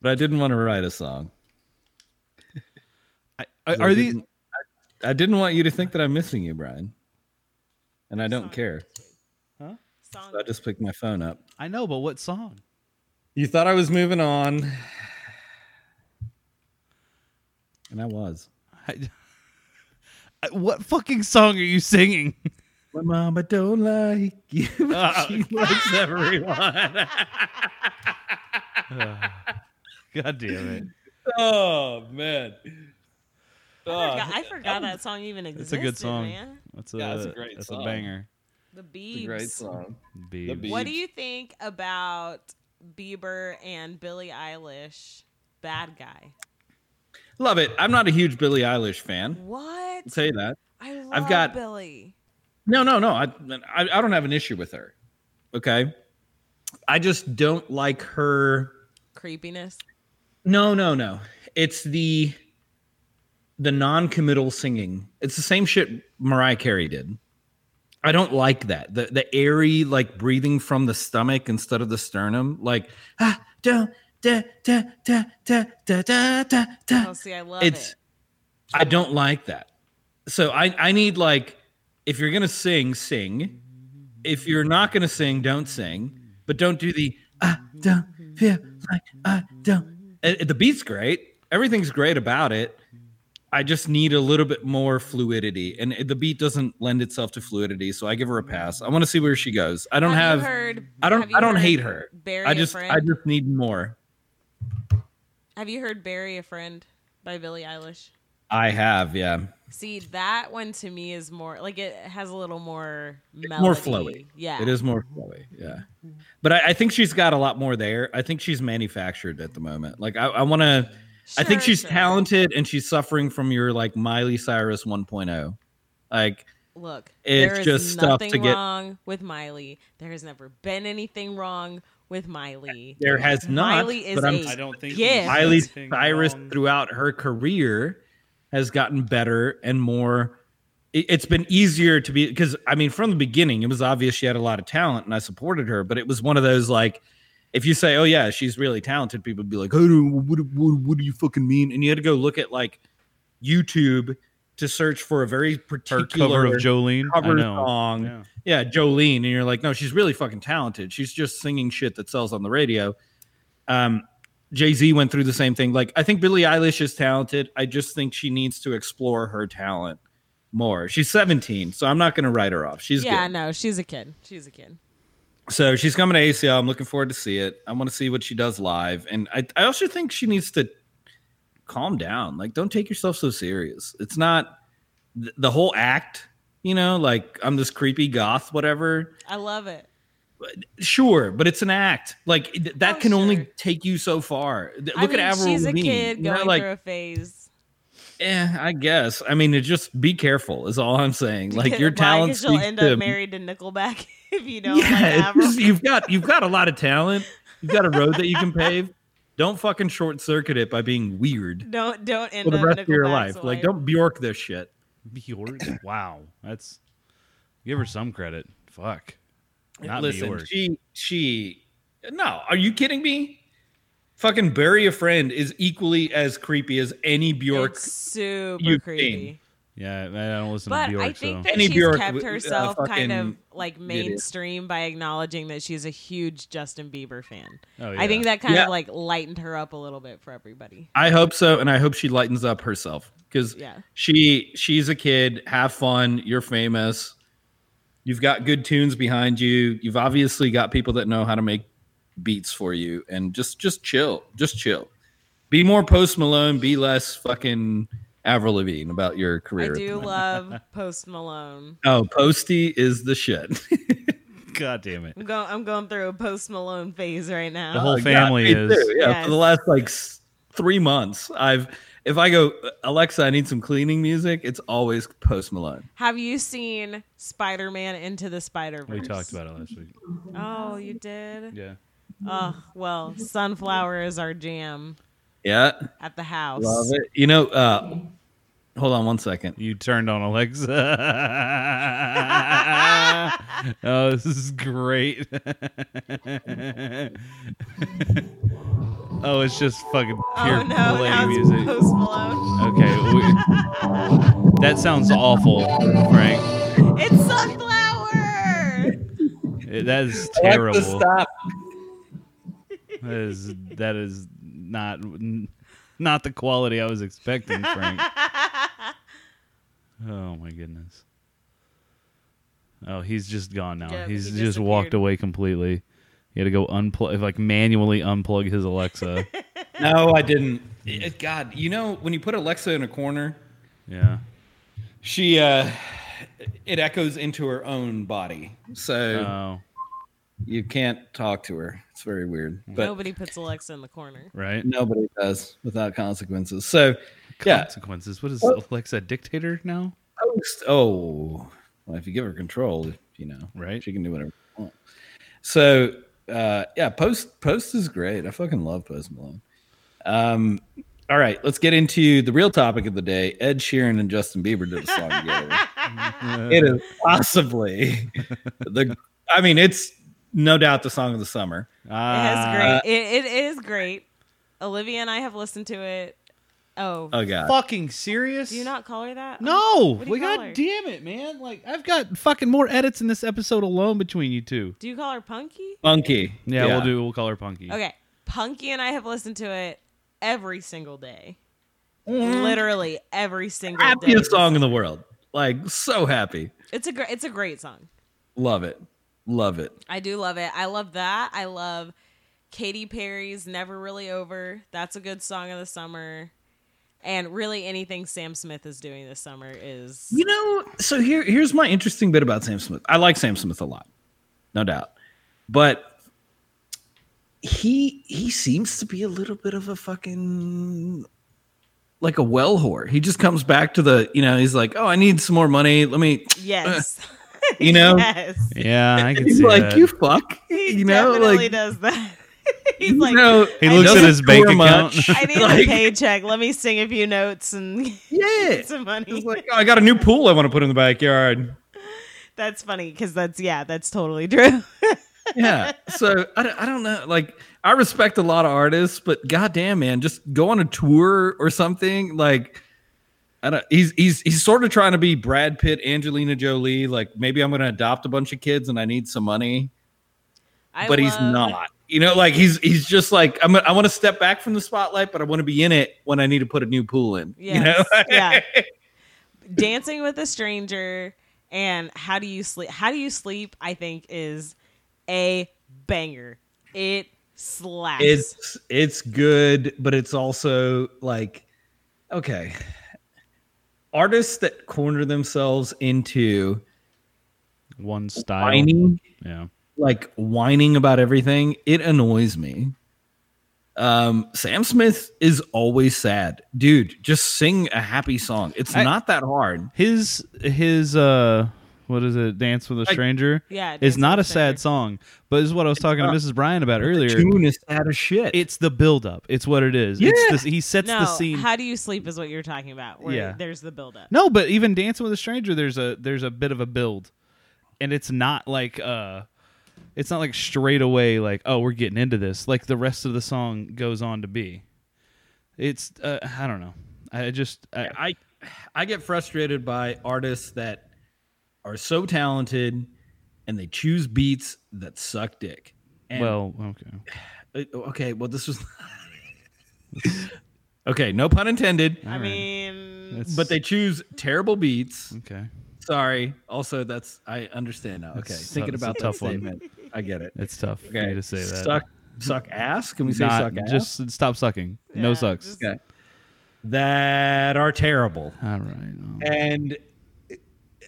Speaker 2: but I didn't want to write a song.
Speaker 1: I,
Speaker 2: 'Cause I
Speaker 1: are these?
Speaker 2: didn't- I, I didn't want you to think that I'm missing you, Brian. And I don't care.
Speaker 3: Song.
Speaker 2: So I just picked my phone up.
Speaker 1: I know, but what song?
Speaker 2: You thought I was moving on. And I was.
Speaker 1: I, I- what fucking song are you singing?
Speaker 2: My mama don't like you. but
Speaker 1: Ah.
Speaker 2: she likes everyone.
Speaker 1: God damn it!
Speaker 2: oh man.
Speaker 3: I forgot, I forgot that song even
Speaker 1: exists.
Speaker 3: It's
Speaker 1: a good song.
Speaker 3: man.
Speaker 1: That's a
Speaker 6: Yeah, it's a great
Speaker 1: that's
Speaker 6: song.
Speaker 1: a banger.
Speaker 3: The
Speaker 6: It's
Speaker 3: Beebs.
Speaker 6: a great song.
Speaker 1: Beebs.
Speaker 6: Beebs.
Speaker 3: What do you think about Bieber and Billie Eilish? Bad guy.
Speaker 2: Love it. I'm not a huge Billie Eilish fan.
Speaker 3: What?
Speaker 2: I'll tell you that.
Speaker 3: I love
Speaker 2: I've got-
Speaker 3: Billie.
Speaker 2: No, no, no. I, I I don't have an issue with her. Okay. I just don't like her
Speaker 3: Creepiness.
Speaker 2: No, no, no. It's the the non-committal singing. It's the same shit Mariah Carey did. I don't like that. The the airy like breathing from the stomach instead of the sternum. Like ah, don't da, da, da, da, da, da, da, da.
Speaker 3: Oh, see, I love
Speaker 2: it's,
Speaker 3: it.
Speaker 2: I don't like that. So I, I need like, if you're gonna sing, sing. If you're not gonna sing, don't sing. But don't do the ah don't feel like ah don't. It, it, the beat's great. Everything's great about it. I just need a little bit more fluidity, and the beat doesn't lend itself to fluidity. So I give her a pass. I want to see where she goes. I don't
Speaker 3: you
Speaker 2: have.
Speaker 3: heard,
Speaker 2: I don't.
Speaker 3: have
Speaker 2: I don't hate her.
Speaker 3: Bury
Speaker 2: I just. I just need more.
Speaker 3: Have you heard "Bury a Friend" by Billie Eilish?
Speaker 2: I have. Yeah.
Speaker 3: See, that one to me is more like it has a little more
Speaker 2: more flowy.
Speaker 3: Yeah,
Speaker 2: It is more flowy, yeah. Mm-hmm. But I, I think she's got a lot more there. I think she's manufactured at the moment. Like I, I want to. I think she's
Speaker 3: sure.
Speaker 2: talented, and she's suffering from your like Miley Cyrus 1.0. Like
Speaker 3: Look,
Speaker 2: It's
Speaker 3: there is
Speaker 2: just stuff
Speaker 3: nothing
Speaker 2: to get-
Speaker 3: wrong with Miley. There has never been anything wrong with Miley.
Speaker 2: There has not.
Speaker 3: Miley is
Speaker 2: but I'm
Speaker 3: a
Speaker 1: I don't think
Speaker 3: gift.
Speaker 2: Miley Cyrus
Speaker 1: wrong.
Speaker 2: throughout her career has gotten better and more. it- It's been easier to be because I mean, from the beginning, it was obvious she had a lot of talent, and I supported her. But it was one of those like, if you say, "Oh yeah, she's really talented," people would be like, "Oh, what, what, what do you fucking mean?" And you had to go look at like YouTube to search for a very
Speaker 1: her
Speaker 2: particular
Speaker 1: cover of Jolene.
Speaker 2: Cover song.
Speaker 1: Yeah.
Speaker 2: Yeah, Jolene, and you're like, no, she's really fucking talented. She's just singing shit that sells on the radio. Um, Jay Z went through the same thing. Like, I think Billie Eilish is talented. I just think she needs to explore her talent more. She's 17, so I'm not going to write her off. She's
Speaker 3: yeah,
Speaker 2: good.
Speaker 3: no, she's a kid. She's a kid.
Speaker 2: So she's coming to ACL. I'm looking forward to see it. I want to see what she does live, and I, I also think she needs to calm down. Like, don't take yourself so serious. It's not th- the whole act. You know, like I'm this creepy goth, whatever.
Speaker 3: I love it.
Speaker 2: Sure, but it's an act. Like th- that
Speaker 3: Oh,
Speaker 2: can only take you so far. Th- Look
Speaker 3: mean,
Speaker 2: at Avril
Speaker 3: she's a kid going
Speaker 2: like,
Speaker 3: through a phase.
Speaker 2: Yeah, I guess. I mean, it just be careful is all I'm saying. Like your talent.
Speaker 3: she'll end
Speaker 2: to-
Speaker 3: up married to Nickelback if you don't.
Speaker 2: Yeah,
Speaker 3: like
Speaker 2: you've got you've got a lot of talent. You've got a road that you can pave. Don't fucking short circuit it by being weird
Speaker 3: Don't don't end
Speaker 2: for the rest of your
Speaker 3: Nickelback's
Speaker 2: life. Like don't Bjork this shit.
Speaker 1: Bjork. wow, that's give her some credit. Fuck. Not
Speaker 2: Listen,
Speaker 1: Bjork.
Speaker 2: she she no, are you kidding me? Fucking bury a friend is equally as creepy as any Bjork.
Speaker 3: It's super creepy.
Speaker 2: seen.
Speaker 1: Yeah, I don't listen
Speaker 3: But
Speaker 1: to Bjork.
Speaker 3: But I think
Speaker 1: so.
Speaker 3: that
Speaker 2: Any
Speaker 3: she's
Speaker 2: Bjork
Speaker 3: kept
Speaker 2: w- uh,
Speaker 3: herself kind of
Speaker 2: fucking
Speaker 3: like
Speaker 2: idiot.
Speaker 3: mainstream by acknowledging that she's a huge Justin Bieber fan.
Speaker 1: Oh,
Speaker 3: I think that kind
Speaker 2: Yeah.
Speaker 3: of like lightened her up a little bit for everybody.
Speaker 2: I hope so, and I hope she lightens up herself because
Speaker 3: Yeah.
Speaker 2: she she's a kid. Have fun. You're famous. You've got good tunes behind you. You've obviously got people that know how to make beats for you, and just just chill. Just chill. Be more Post Malone. Be less fucking Avril Lavigne about your career. I
Speaker 3: do love Post Malone.
Speaker 2: Oh, Posty is the shit.
Speaker 1: God damn it.
Speaker 3: I'm going. I'm going through a Post Malone phase right now.
Speaker 1: The whole uh,
Speaker 2: Oh, God,
Speaker 1: family
Speaker 2: me
Speaker 1: is.
Speaker 2: too. Yeah,
Speaker 3: Yes.
Speaker 2: for the last like three months, I've if I go Alexa, I need some cleaning music. It's always Post Malone.
Speaker 3: Have you seen Spider Man Into the Spider Verse?
Speaker 1: We talked about it last week.
Speaker 3: Oh, you did.
Speaker 1: Yeah.
Speaker 3: Oh well, Sunflower is our jam
Speaker 2: Yeah,
Speaker 3: at the house.
Speaker 2: love it. You know, uh, hold on one second.
Speaker 1: You turned on Alexa. oh, this is great. oh, it's just fucking pure
Speaker 3: Oh no,
Speaker 1: play
Speaker 3: now
Speaker 1: music.
Speaker 3: Post Malone.
Speaker 1: Okay, we, that sounds awful, Frank.
Speaker 3: It's Sunflower.
Speaker 1: It- That is terrible.
Speaker 2: stop.
Speaker 1: That is that is not not the quality I was expecting, Frank. Oh my goodness. Oh, he's just gone now.
Speaker 3: Yeah,
Speaker 1: he's
Speaker 3: he
Speaker 1: just walked away completely. He had to go unplug, like manually unplug his Alexa.
Speaker 2: No, I didn't. It- God, you know when you put Alexa in a corner,
Speaker 1: yeah.
Speaker 2: she uh, it echoes into her own body, so
Speaker 1: Oh,
Speaker 2: you can't talk to her. It's very weird, but
Speaker 3: Nobody puts Alexa in the corner.
Speaker 1: right.
Speaker 2: nobody does without consequences. So yeah,
Speaker 1: Consequences. What is
Speaker 2: Well-
Speaker 1: Alexa dictator now?
Speaker 2: post. Oh, well, if you give her control, you know,
Speaker 1: Right.
Speaker 2: She can do whatever. She wants. So, uh, yeah, post post is great. I fucking love Post Malone. Um, all right, let's get into the real topic of the day. Ed Sheeran and Justin Bieber did a song together. it is possibly the. I mean, it's no doubt the song of the summer.
Speaker 3: It
Speaker 1: Ah,
Speaker 3: has great. It, it is great. Olivia and I have listened to it. Oh,
Speaker 2: Oh god,
Speaker 1: fucking serious?
Speaker 3: do you not call her that?
Speaker 1: No.
Speaker 3: What do you
Speaker 1: Well,
Speaker 3: call
Speaker 1: God
Speaker 3: her?
Speaker 1: damn it, man! Like I've got fucking more edits in this episode alone between you two.
Speaker 3: Do you call her Punky?
Speaker 2: Punky.
Speaker 1: Yeah, we'll do. We'll call her Punky.
Speaker 3: Okay, Punky and I have listened to it every single day.
Speaker 2: Mm.
Speaker 3: Literally every single day.
Speaker 2: Happiest song in the world. Like so happy.
Speaker 3: It's a great. It's a great song.
Speaker 2: Love it. Love it.
Speaker 3: I do love it. I love that. I love Katy Perry's "Never Really Over." That's a good song of the summer. And really, anything Sam Smith is doing this summer is
Speaker 2: You know, so here here's my interesting bit about Sam Smith. I like Sam Smith a lot, no doubt, but he he seems to be a little bit of a fucking like a well whore. He just comes back to the you know he's like, oh, I need some more money. Let me.
Speaker 3: yes.
Speaker 2: You know,
Speaker 3: yes.
Speaker 1: Yeah, I can
Speaker 2: he's
Speaker 1: see
Speaker 2: like
Speaker 1: that.
Speaker 2: you fuck.
Speaker 3: He
Speaker 2: you know,
Speaker 3: definitely
Speaker 2: like
Speaker 3: does that. He's
Speaker 2: you
Speaker 3: like,
Speaker 2: know,
Speaker 1: He looks at his bank account.
Speaker 2: much.
Speaker 3: I need
Speaker 2: Like,
Speaker 3: a paycheck. Let me sing a few notes and
Speaker 2: Yeah,
Speaker 3: get some money.
Speaker 2: It's like, oh, I got a new pool I want to put in the backyard.
Speaker 3: that's funny because that's yeah, that's totally true.
Speaker 2: yeah. So I, don't- I don't know. Like I respect a lot of artists, but goddamn, man, just go on a tour or something. Like I don't. He's he's he's sort of trying to be Brad Pitt, Angelina Jolie. Like maybe I'm going to adopt a bunch of kids and I need some money,
Speaker 3: I
Speaker 2: but he's not. You know, like he's he's just like I'm. I want to step back from the spotlight, but I want to be in it when I need to put a new pool in. You know.
Speaker 3: Yeah. Dancing with a stranger and how do you sleep? How do you sleep? I think is a banger. It slaps.
Speaker 2: it's it's good but it's also like okay artists that corner themselves into
Speaker 1: One style.
Speaker 2: whining
Speaker 1: Yeah.
Speaker 2: like whining about everything it annoys me um sam smith is always sad dude just sing a happy song it's
Speaker 1: I-
Speaker 2: not that hard
Speaker 1: His his uh what is it? Dance with a
Speaker 2: Like-
Speaker 1: stranger
Speaker 3: yeah.
Speaker 1: is
Speaker 3: Dancing
Speaker 1: not
Speaker 3: with
Speaker 1: a sad song, but this is what I was talking to. Mrs. Brian about
Speaker 2: the
Speaker 1: earlier.
Speaker 2: tune is sad as shit
Speaker 1: It's the build up. It's what it is.
Speaker 2: Yeah.
Speaker 1: It's the, he sets
Speaker 3: No,
Speaker 1: the scene.
Speaker 3: how do you sleep is what you're talking about. Where
Speaker 1: Yeah.
Speaker 3: there's the buildup.
Speaker 1: No, but even Dancing with a Stranger, there's a there's a bit of a build, and it's not like uh, it's not like straight away like oh we're getting into this. Like the rest of the song goes on to be. It's uh, I don't know. I just I,
Speaker 2: I I get frustrated by artists that are so talented and they choose beats that suck dick. And,
Speaker 1: well okay.
Speaker 2: uh, okay, well this was okay, no pun intended.
Speaker 3: I mean,
Speaker 1: That's-
Speaker 2: But they choose terrible beats.
Speaker 1: okay.
Speaker 2: Sorry. Also, that's I understand now. Okay,
Speaker 1: It's
Speaker 2: thinking
Speaker 1: tough- it's a
Speaker 2: about that
Speaker 1: tough one.
Speaker 2: statement, I get it.
Speaker 1: It's tough
Speaker 2: Okay,
Speaker 1: me to say that.
Speaker 2: Suck, suck ass. Can we say
Speaker 1: Not-
Speaker 2: suck ass?
Speaker 1: just stop sucking. no sucks.
Speaker 3: just-
Speaker 2: okay. That are terrible.
Speaker 1: All right. um,
Speaker 2: and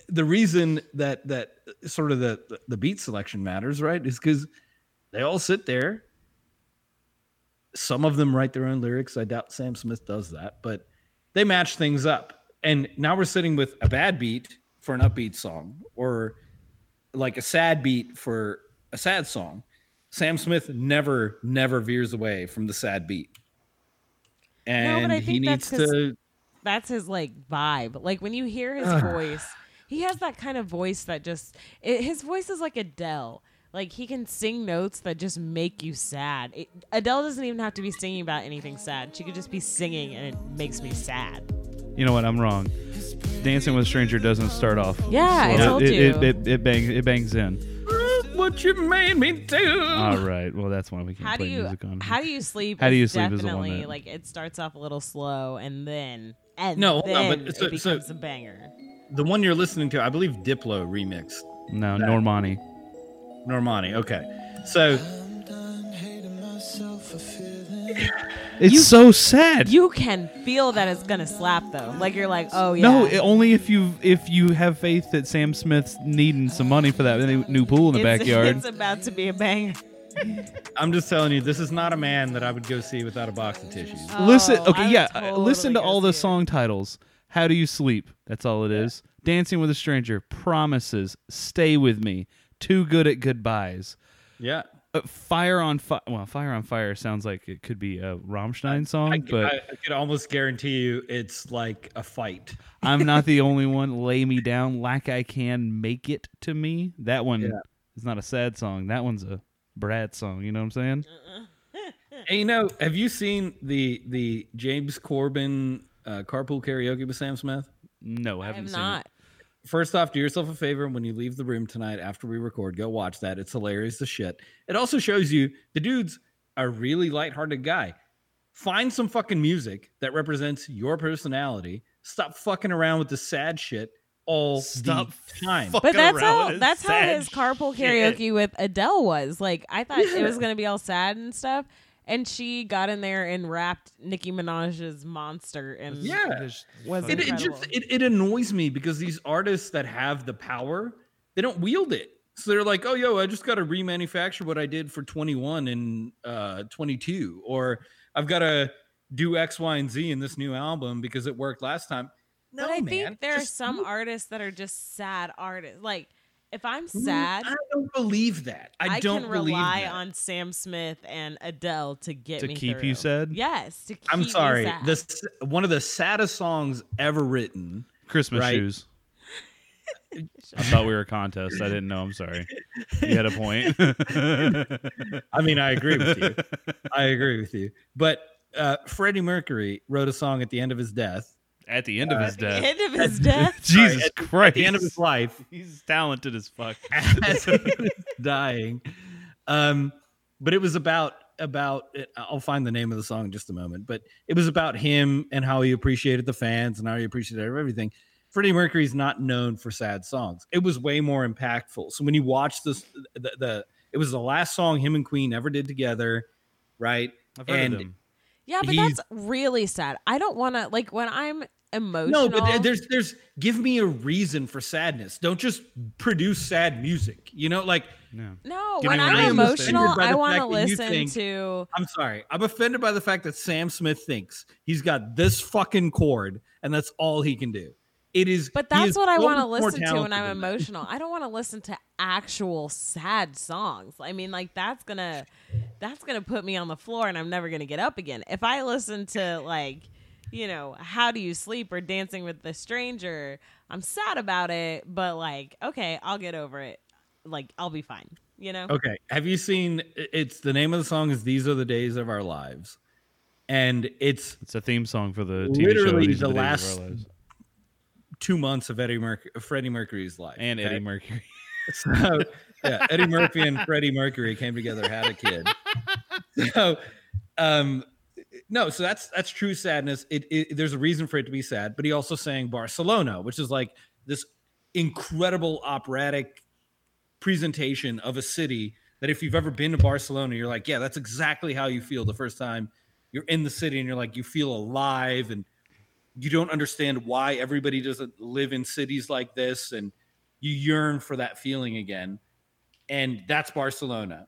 Speaker 2: the reason that that sort of the the beat selection matters right is because they all sit there. Some of them write their own lyrics. I doubt sam smith does that but they match things up. And now we're sitting with a bad beat for an upbeat song or like a sad beat for a sad song. Sam smith never never veers away from the sad beat.
Speaker 3: But
Speaker 2: and
Speaker 3: I
Speaker 2: he needs to
Speaker 3: that's his like vibe. Like when you hear his voice, he has that kind of voice that just it, his voice is like Adele. Like he can sing notes that just make you sad. It, Adele doesn't even have to be singing about anything sad. She could just be singing and it makes me sad.
Speaker 1: You know what? I'm wrong. Dancing with a Stranger doesn't start off.
Speaker 3: Yeah, I
Speaker 1: slow.
Speaker 3: told
Speaker 1: it,
Speaker 3: you.
Speaker 1: It, it, it, bangs, it bangs in.
Speaker 2: what you made me do
Speaker 1: All right. Well, that's why we can't
Speaker 3: How do you
Speaker 1: music on.
Speaker 3: how do you sleep?
Speaker 1: How do you
Speaker 3: is
Speaker 1: sleep is the one
Speaker 3: definitely
Speaker 1: that-
Speaker 3: like it starts off a little slow and then and
Speaker 2: No, hold on,
Speaker 3: then
Speaker 2: but so-
Speaker 3: it
Speaker 2: so-
Speaker 3: becomes a banger.
Speaker 2: The one you're listening to, I believe Diplo remixed
Speaker 1: no, Normani.
Speaker 2: Normani. Okay. So
Speaker 1: It's so sad.
Speaker 3: You can feel that it's gonna slap though. Like you're like, oh yeah.
Speaker 1: No, it, only if you if you have faith that Sam Smith's needing some money for that new- new pool in the
Speaker 3: it's,
Speaker 1: backyard.
Speaker 3: It's about to be a banger.
Speaker 2: I'm just telling you, this is not a man that I would go see without a box of tissues.
Speaker 1: listen,
Speaker 3: Oh, I
Speaker 1: okay, yeah, uh,
Speaker 3: totally
Speaker 1: listen to all the
Speaker 3: see it.
Speaker 1: song titles. How do you sleep? That's all it is. Dancing with a stranger, promises, stay with me, too good at goodbyes.
Speaker 2: Yeah.
Speaker 1: Uh, fire on fire. Well, fire on fire sounds like it could be a Rammstein song,
Speaker 2: I,
Speaker 1: but
Speaker 2: I, I could almost guarantee you it's like a fight.
Speaker 1: I'm not the only one. Lay me down like I can. Make it to me. That one
Speaker 2: Yeah.
Speaker 1: is not a sad song. That one's a Brad song. You know what I'm saying?
Speaker 2: Hey, you know, have you seen the the James Corden uh, carpool karaoke with Sam Smith?
Speaker 1: No, I
Speaker 3: I
Speaker 1: haven't
Speaker 3: have
Speaker 1: seen
Speaker 3: not.
Speaker 1: it.
Speaker 2: First off, do yourself a favor when you leave the room tonight after we record, go watch that. It's hilarious as shit. It also shows you the dude's a really lighthearted guy. Find some fucking music that represents your personality. Stop fucking around with the sad shit all
Speaker 1: Stop
Speaker 2: the time.
Speaker 3: But that's how that's how his carpool
Speaker 1: shit.
Speaker 3: karaoke with Adele was. Like I thought it was gonna be all sad and stuff, and she got in there and rapped Nicki Minaj's "Monster" and
Speaker 2: Yeah.
Speaker 3: Was
Speaker 2: it, it just it, it annoys me because these artists that have the power they don't wield it. So they're like oh yo i just got to remanufacture what i did for 21 and uh 22 or i've got to do x y and z in this new album because it worked last time. No
Speaker 3: but I
Speaker 2: man
Speaker 3: think there are some
Speaker 2: do
Speaker 3: artists that are just sad artists. Like If I'm
Speaker 2: Mm,
Speaker 3: sad,
Speaker 2: I don't believe that. I,
Speaker 3: I,
Speaker 2: don't
Speaker 3: can
Speaker 2: believe
Speaker 3: rely
Speaker 2: that.
Speaker 3: on Sam Smith and Adele to get
Speaker 1: To
Speaker 3: me
Speaker 1: keep you sad?
Speaker 3: Yes, to keep
Speaker 2: I'm
Speaker 3: me
Speaker 2: sorry.
Speaker 3: sad.
Speaker 2: This one of the saddest songs ever written.
Speaker 1: Christmas
Speaker 2: Right.
Speaker 1: shoes. I thought we were a contest. I didn't know. I'm sorry. You had a point.
Speaker 2: I mean, I agree with you. I agree with you. But uh, Freddie Mercury wrote a song at the end of his death,
Speaker 1: At the end of his
Speaker 3: At
Speaker 1: death.
Speaker 3: end of his death.
Speaker 1: Jesus
Speaker 2: at-
Speaker 1: Christ.
Speaker 2: at the end of his life,
Speaker 1: He's talented as fuck.
Speaker 2: as he was dying. Um, but it was about about I'll find the name of the song in just a moment. But it was about him and how he appreciated the fans and how he appreciated everything. Freddie Mercury's not known for sad songs. It was way more impactful. So when you watch this, the, the it was the last song him and Queen ever did together, right?
Speaker 1: I've heard
Speaker 2: And-
Speaker 1: of him.
Speaker 3: Yeah, but
Speaker 2: He's-
Speaker 3: that's really sad. I don't want to like when I'm emotional.
Speaker 2: No, but there's there's give me a reason for sadness. Don't just produce sad music. You know, like
Speaker 1: no,
Speaker 3: no.
Speaker 1: Give
Speaker 3: When
Speaker 1: me a
Speaker 3: I'm
Speaker 1: reason.
Speaker 3: emotional, I want to
Speaker 2: you
Speaker 3: listen
Speaker 2: think-
Speaker 3: to.
Speaker 2: I'm sorry. I'm offended by the fact that Sam Smith thinks he's got this fucking chord and that's all he can do. It is
Speaker 3: But that's
Speaker 2: is
Speaker 3: what I want to listen to when I'm emotional. I don't want to listen to actual sad songs. I mean, like that's gonna that's gonna put me on the floor, and I'm never gonna get up again. If I listen to like, you know, "How Do You Sleep" or "Dancing with the Stranger," I'm sad about it, but like, okay, I'll get over it. Like, I'll be fine. You know?
Speaker 2: Okay. Have you seen it's the name of the song is These Are the Days of Our Lives. And it's
Speaker 1: It's a theme song for the TV
Speaker 2: Literally
Speaker 1: show.
Speaker 2: The
Speaker 1: the
Speaker 2: last
Speaker 1: of Our Lives.
Speaker 2: two months of Eddie Mercury, Freddie Mercury's life.
Speaker 1: And
Speaker 2: okay?
Speaker 1: Eddie Mercury.
Speaker 2: So yeah, Eddie Murphy and Freddie Mercury came together, had a kid. So um no, so that's that's true sadness. It, it there's a reason for it to be sad, but he also sang Barcelona, which is like this incredible operatic presentation of a city that if you've ever been to Barcelona, you're like, yeah, that's exactly how you feel the first time you're in the city and you're like you feel alive and you don't understand why everybody doesn't live in cities like this and you yearn for that feeling again. And that's Barcelona.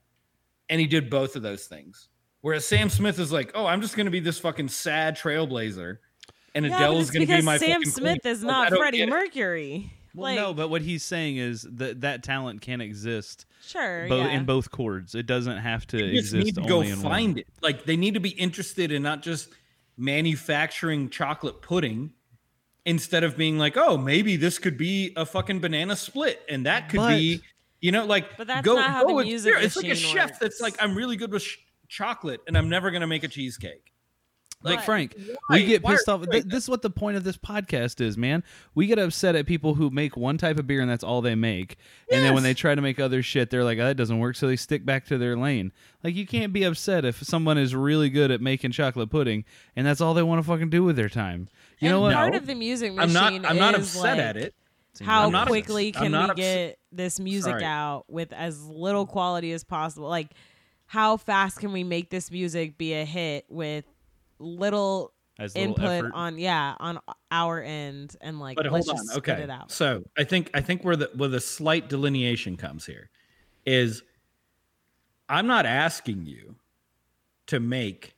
Speaker 2: And he did both of those things. Whereas Sam Smith is like, oh, I'm just going to be this fucking sad trailblazer. And
Speaker 3: Yeah,
Speaker 2: Adele is going to be
Speaker 3: because
Speaker 2: my
Speaker 3: Sam
Speaker 2: fucking
Speaker 3: Smith
Speaker 2: queen.
Speaker 3: is not
Speaker 2: don't
Speaker 3: Freddie. Mercury.
Speaker 1: Well,
Speaker 3: like,
Speaker 1: no, but what he's saying is that that talent can exist
Speaker 3: sure,
Speaker 1: both
Speaker 3: yeah.
Speaker 1: in both chords. It doesn't have to
Speaker 2: They just
Speaker 1: exist
Speaker 2: need to go
Speaker 1: in
Speaker 2: find
Speaker 1: one.
Speaker 2: it. Like they need to be interested in not just manufacturing chocolate pudding instead of being like, oh, maybe this could be a fucking banana split, and that could
Speaker 1: But-
Speaker 2: be, you know, like
Speaker 3: But that's
Speaker 2: go,
Speaker 3: not how
Speaker 2: go
Speaker 3: the
Speaker 2: with-
Speaker 3: music
Speaker 2: It's like a
Speaker 3: machine
Speaker 2: chef that's like, I'm really good with sh- chocolate, and I'm never gonna make a cheesecake.
Speaker 1: Like
Speaker 3: But
Speaker 1: Frank,
Speaker 2: why-
Speaker 1: we get
Speaker 2: why
Speaker 1: pissed off.
Speaker 2: doing
Speaker 1: Th- this is what the point of this podcast is, man. We get upset at people who make one type of beer and that's all they make, and then when they try to make other shit, they're like, "Oh, "That doesn't work," so they stick back to their lane. Like you can't be upset if someone is really good at making chocolate pudding and that's all they want to fucking do with their time. You
Speaker 3: and
Speaker 1: know what?
Speaker 3: Part
Speaker 2: No.
Speaker 3: of the music
Speaker 2: I'm not. I'm not
Speaker 3: is,
Speaker 2: upset
Speaker 3: like,
Speaker 2: at it.
Speaker 3: How
Speaker 2: I'm not ups-
Speaker 3: quickly
Speaker 2: I'm
Speaker 3: can we
Speaker 2: ups-
Speaker 3: get this music out with as little mm. quality as possible? Like, how fast can we make this music be a hit with little
Speaker 1: As little
Speaker 3: input
Speaker 1: effort.
Speaker 3: on yeah on our end and like
Speaker 2: But
Speaker 3: let's
Speaker 2: hold on, okay.
Speaker 3: it out.
Speaker 2: So I think I think where the where the slight delineation comes here is I'm not asking you to make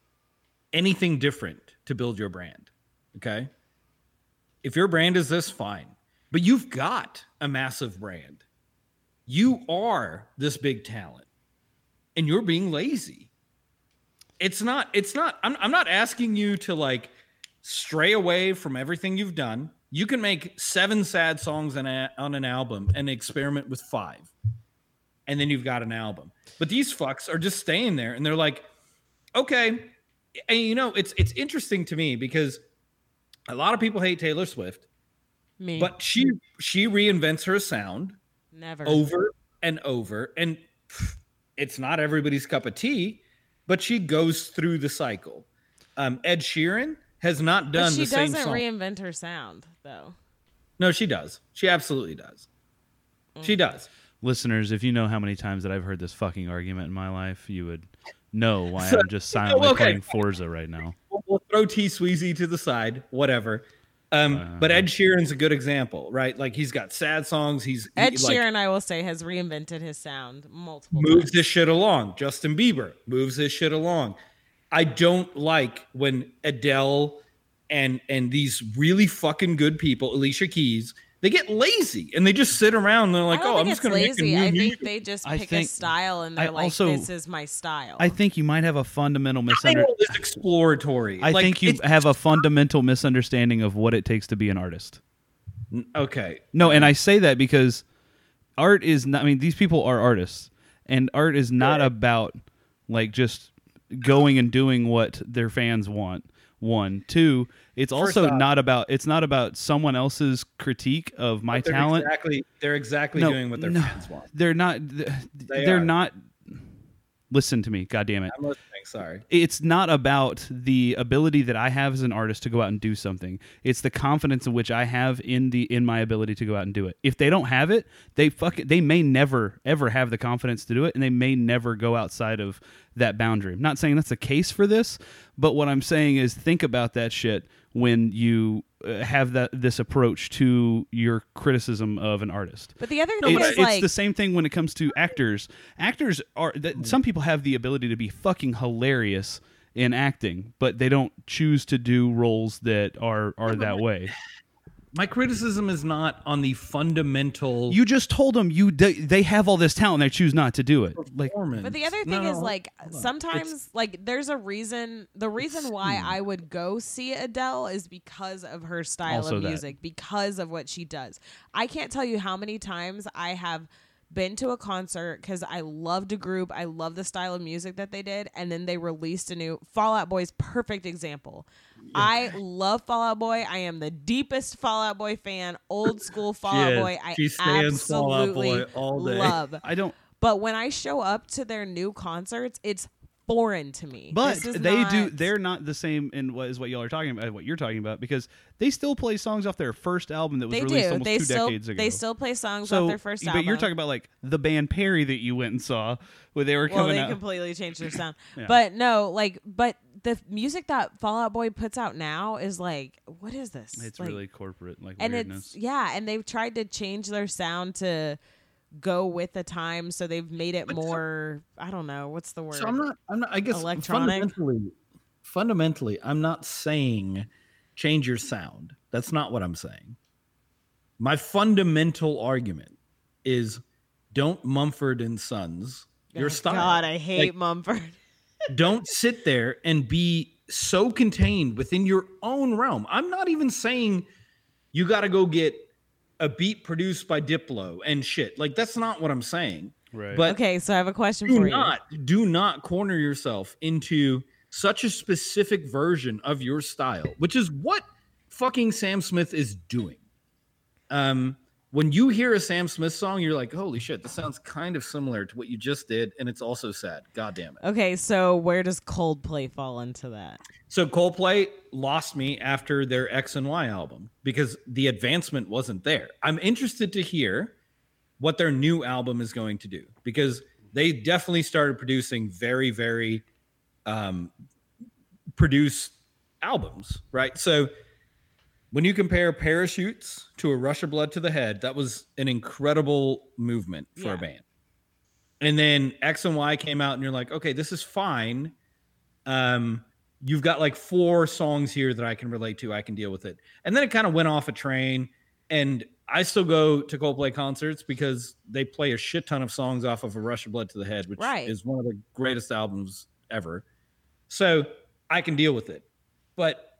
Speaker 2: anything different to build your brand. Okay. If your brand is this, fine. But you've got a massive brand. You are this big talent. And you're being lazy. It's not, it's not, I'm, I'm not asking you to like stray away from everything you've done. You can make seven sad songs on, a, on an album and experiment with five. And then you've got an album. But these fucks are just staying there and they're like, okay. And you know, it's it's interesting to me because a lot of people hate Taylor Swift,
Speaker 3: Me,
Speaker 2: but she she reinvents her sound
Speaker 3: never.
Speaker 2: over and over and it's not everybody's cup of tea but she goes through the cycle um, ed sheeran has not done
Speaker 3: she
Speaker 2: the same
Speaker 3: She
Speaker 2: doesn't
Speaker 3: reinvent her sound though.
Speaker 2: no she does she absolutely does she does
Speaker 1: Listeners, if you know how many times that I've heard this fucking argument in my life, you would know why I'm just silently
Speaker 2: okay.
Speaker 1: playing Forza right now.
Speaker 2: we'll, we'll throw T Sweezy to the side, whatever. Um,
Speaker 1: Uh-huh.
Speaker 2: but Ed Sheeran's a good example, right? Like he's got sad songs. He's he,
Speaker 3: Ed
Speaker 2: like,
Speaker 3: Sheeran, I will say, has reinvented his sound multiple
Speaker 2: moves
Speaker 3: times.
Speaker 2: this shit along. Justin Bieber moves this shit along. I don't like when Adele and and these really fucking good people, Alicia Keys, they get lazy and they just sit around and they're like, "Oh, I'm just going to make a
Speaker 3: lazy.
Speaker 2: new
Speaker 3: I
Speaker 2: music."
Speaker 3: think they just
Speaker 1: I
Speaker 3: pick
Speaker 1: think-
Speaker 3: a style and
Speaker 1: I
Speaker 3: they're like,
Speaker 1: also-
Speaker 3: "This is my style."
Speaker 1: I think you might have a fundamental
Speaker 2: I
Speaker 1: misunderstanding.
Speaker 2: it's exploratory.
Speaker 1: I
Speaker 2: Like,
Speaker 1: think you have a fundamental misunderstanding of what it takes to be an artist.
Speaker 2: okay.
Speaker 1: No, and I say that because art is not. I mean, these people are artists, and art is not about like just going and doing what their fans want. One, two. It's
Speaker 2: First
Speaker 1: also
Speaker 2: off-
Speaker 1: not about. It's not about someone else's critique of my
Speaker 2: They're
Speaker 1: talent.
Speaker 2: Exactly. They're exactly
Speaker 1: No,
Speaker 2: doing what their
Speaker 1: no.
Speaker 2: fans want.
Speaker 1: They're not. They
Speaker 2: They
Speaker 1: are. not. Listen to me, God damn it!
Speaker 2: I'm listening. Sorry.
Speaker 1: it's not about the ability that I have as an artist to go out and do something. It's the confidence in which I have in the in my ability to go out and do it. If they don't have it, they fuck it, they may never ever have the confidence to do it and they may never go outside of that boundary. I'm not saying that's the case for this, but what I'm saying is think about that shit when you uh, have that this approach to your criticism of an artist
Speaker 3: but the other thing
Speaker 1: it's,
Speaker 3: is
Speaker 1: it's
Speaker 3: like,
Speaker 1: the same thing when it comes to actors. Actors are that some people have the ability to be fucking hilarious in acting, but they don't choose to do roles that are are that way.
Speaker 2: My criticism is not on the fundamental
Speaker 1: You just told them you they, they have all this talent, they choose not to do it. Like.
Speaker 3: But the other
Speaker 2: No,
Speaker 3: thing is like
Speaker 2: hold on.
Speaker 3: sometimes like there's a reason the reason why. I would go see Adele is because of her style
Speaker 1: Also
Speaker 3: of
Speaker 1: that.
Speaker 3: music, because of what she does. I can't tell you how many times I have been to a concert because I loved a group, I love the style of music that they did, and then they released a new Fall Out Boy's perfect example. I love Fall Out Boy. I am the deepest Fall Out Boy fan, old school Fallout. Boy. I
Speaker 2: She Fall Out
Speaker 3: absolutely
Speaker 2: Boy all day.
Speaker 3: love.
Speaker 1: I don't
Speaker 3: But when I show up to their new concerts, it's foreign to me.
Speaker 1: but they do they're not the same in what is what y'all are talking about what you're talking about because they still play songs off their first album that was
Speaker 3: They
Speaker 1: released
Speaker 3: do.
Speaker 1: almost
Speaker 3: They
Speaker 1: two
Speaker 3: still
Speaker 1: decades ago.
Speaker 3: they still play songs
Speaker 1: so,
Speaker 3: off their first album.
Speaker 1: but
Speaker 3: album.
Speaker 1: you're talking about like the band Perry that you went and saw where they were
Speaker 3: well,
Speaker 1: coming
Speaker 3: they
Speaker 1: out.
Speaker 3: completely changed their sound.
Speaker 1: Yeah.
Speaker 3: But no, like, but the music that Fall Out Boy puts out now is like, what is this?
Speaker 1: it's
Speaker 3: Like-
Speaker 1: really corporate like
Speaker 3: and
Speaker 1: weirdness.
Speaker 3: it's yeah, and they've tried to change their sound to go with the time, so they've made it more. I don't know what's the word.
Speaker 2: So I'm not. I'm not. I guess
Speaker 3: Electronic?
Speaker 2: fundamentally, fundamentally, I'm not saying change your sound. That's not what I'm saying. My fundamental argument is don't Mumford and Sons your
Speaker 3: Oh,
Speaker 2: style.
Speaker 3: God, I hate
Speaker 2: Like,
Speaker 3: Mumford.
Speaker 2: don't sit there and be so contained within your own realm. I'm not even saying you got to go get a beat produced by Diplo and shit. Like that's not what I'm saying.
Speaker 1: right.
Speaker 2: But
Speaker 3: Okay, so I have a question
Speaker 2: do
Speaker 3: for you.
Speaker 2: Do not do not corner yourself into such a specific version of your style, which is what fucking Sam Smith is doing. Um, when you hear a Sam Smith song, you're like, "Holy shit, this sounds kind of similar to what you just did," and it's also sad. God damn it.
Speaker 3: Okay, so where does Coldplay fall into that?
Speaker 2: So Coldplay lost me after their X and Y album because the advancement wasn't there. I'm interested to hear what their new album is going to do because they definitely started producing very, very um, produced albums, right? So when you compare Parachutes to a Rush of Blood to the Head, that was an incredible movement for
Speaker 3: Yeah.
Speaker 2: a band. And then X and Y came out, and you're like, okay, this is fine. Um, you've got like four songs here that I can relate to. I can deal with it. And then it kind of went off a train. And I still go to Coldplay concerts because they play a shit ton of songs off of a Rush of Blood to the Head, which
Speaker 3: Right.
Speaker 2: is one of the greatest albums ever. So I can deal with it. But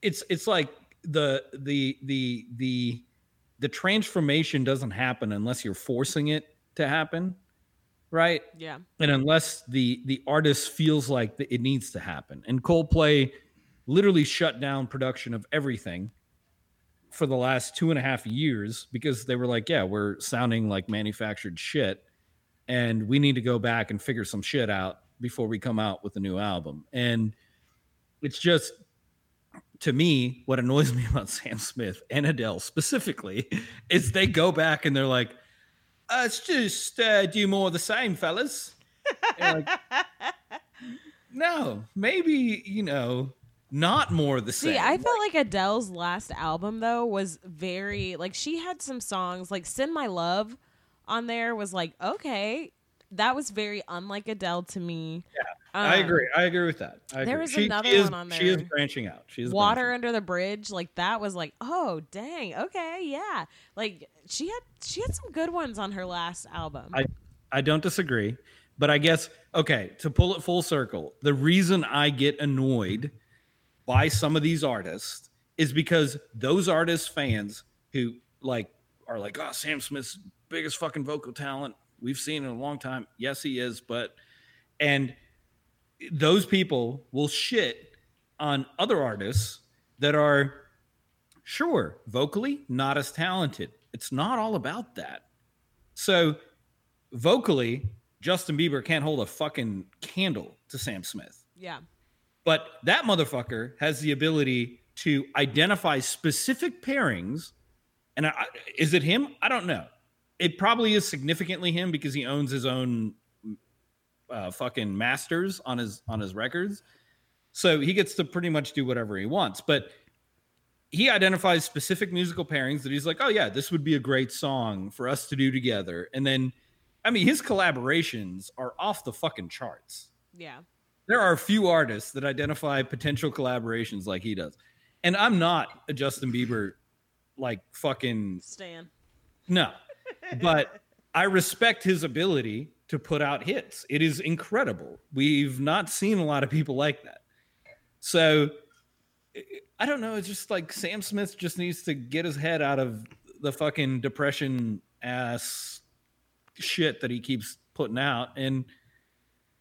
Speaker 2: it's it's like the the the the the transformation doesn't happen unless you're forcing it to happen, right?
Speaker 3: Yeah.
Speaker 2: and unless the the artist feels like it needs to happen and coldplay literally shut down production of everything for the last two and a half years because they were like yeah we're sounding like manufactured shit and we need to go back and figure some shit out before we come out with a new album and it's just to me what annoys me about sam smith and adele specifically is they go back and they're like uh, let's just uh, do more of the same, fellas. Like, no, maybe you know, not more of the same.
Speaker 3: See, I felt like Adele's last album though was very like she had some songs like "Send My Love" on there was like okay, that was very unlike Adele to me.
Speaker 2: I
Speaker 3: Um,
Speaker 2: agree. I agree with that. I
Speaker 3: there
Speaker 2: agree.
Speaker 3: was
Speaker 2: she,
Speaker 3: another
Speaker 2: she is,
Speaker 3: one on there.
Speaker 2: She is branching out. She is
Speaker 3: Water
Speaker 2: branching
Speaker 3: under the bridge, like that was like, oh dang, okay, yeah. Like she had she had some good ones on her last album.
Speaker 2: I- I don't disagree, but I guess okay, to pull it full circle, the reason I get annoyed by some of these artists is because those artists fans who like are like, "Oh, Sam Smith's biggest fucking vocal talent we've seen in a long time." Yes, he is, but and those people will shit on other artists that are sure vocally not as talented. It's not all about that. So vocally, Justin Bieber can't hold a fucking candle to Sam Smith.
Speaker 3: yeah.
Speaker 2: But that motherfucker has the ability to identify specific pairings. And I, is it him? I don't know. It probably is significantly him because he owns his own uh, fucking masters on his on his records. So he gets to pretty much do whatever he wants. But he identifies specific musical pairings that he's like, oh yeah, this would be a great song for us to do together. And then, I mean, his collaborations are off the fucking charts
Speaker 3: Yeah.
Speaker 2: there are a few artists that identify potential collaborations like he does. And I'm not a Justin Bieber like fucking
Speaker 3: Stan.
Speaker 2: no. But I respect his ability to put out hits. It is incredible. We've not seen a lot of people like that. So I- don't know, it's just like Sam Smith just needs to get his head out of the fucking depression ass shit that he keeps putting out and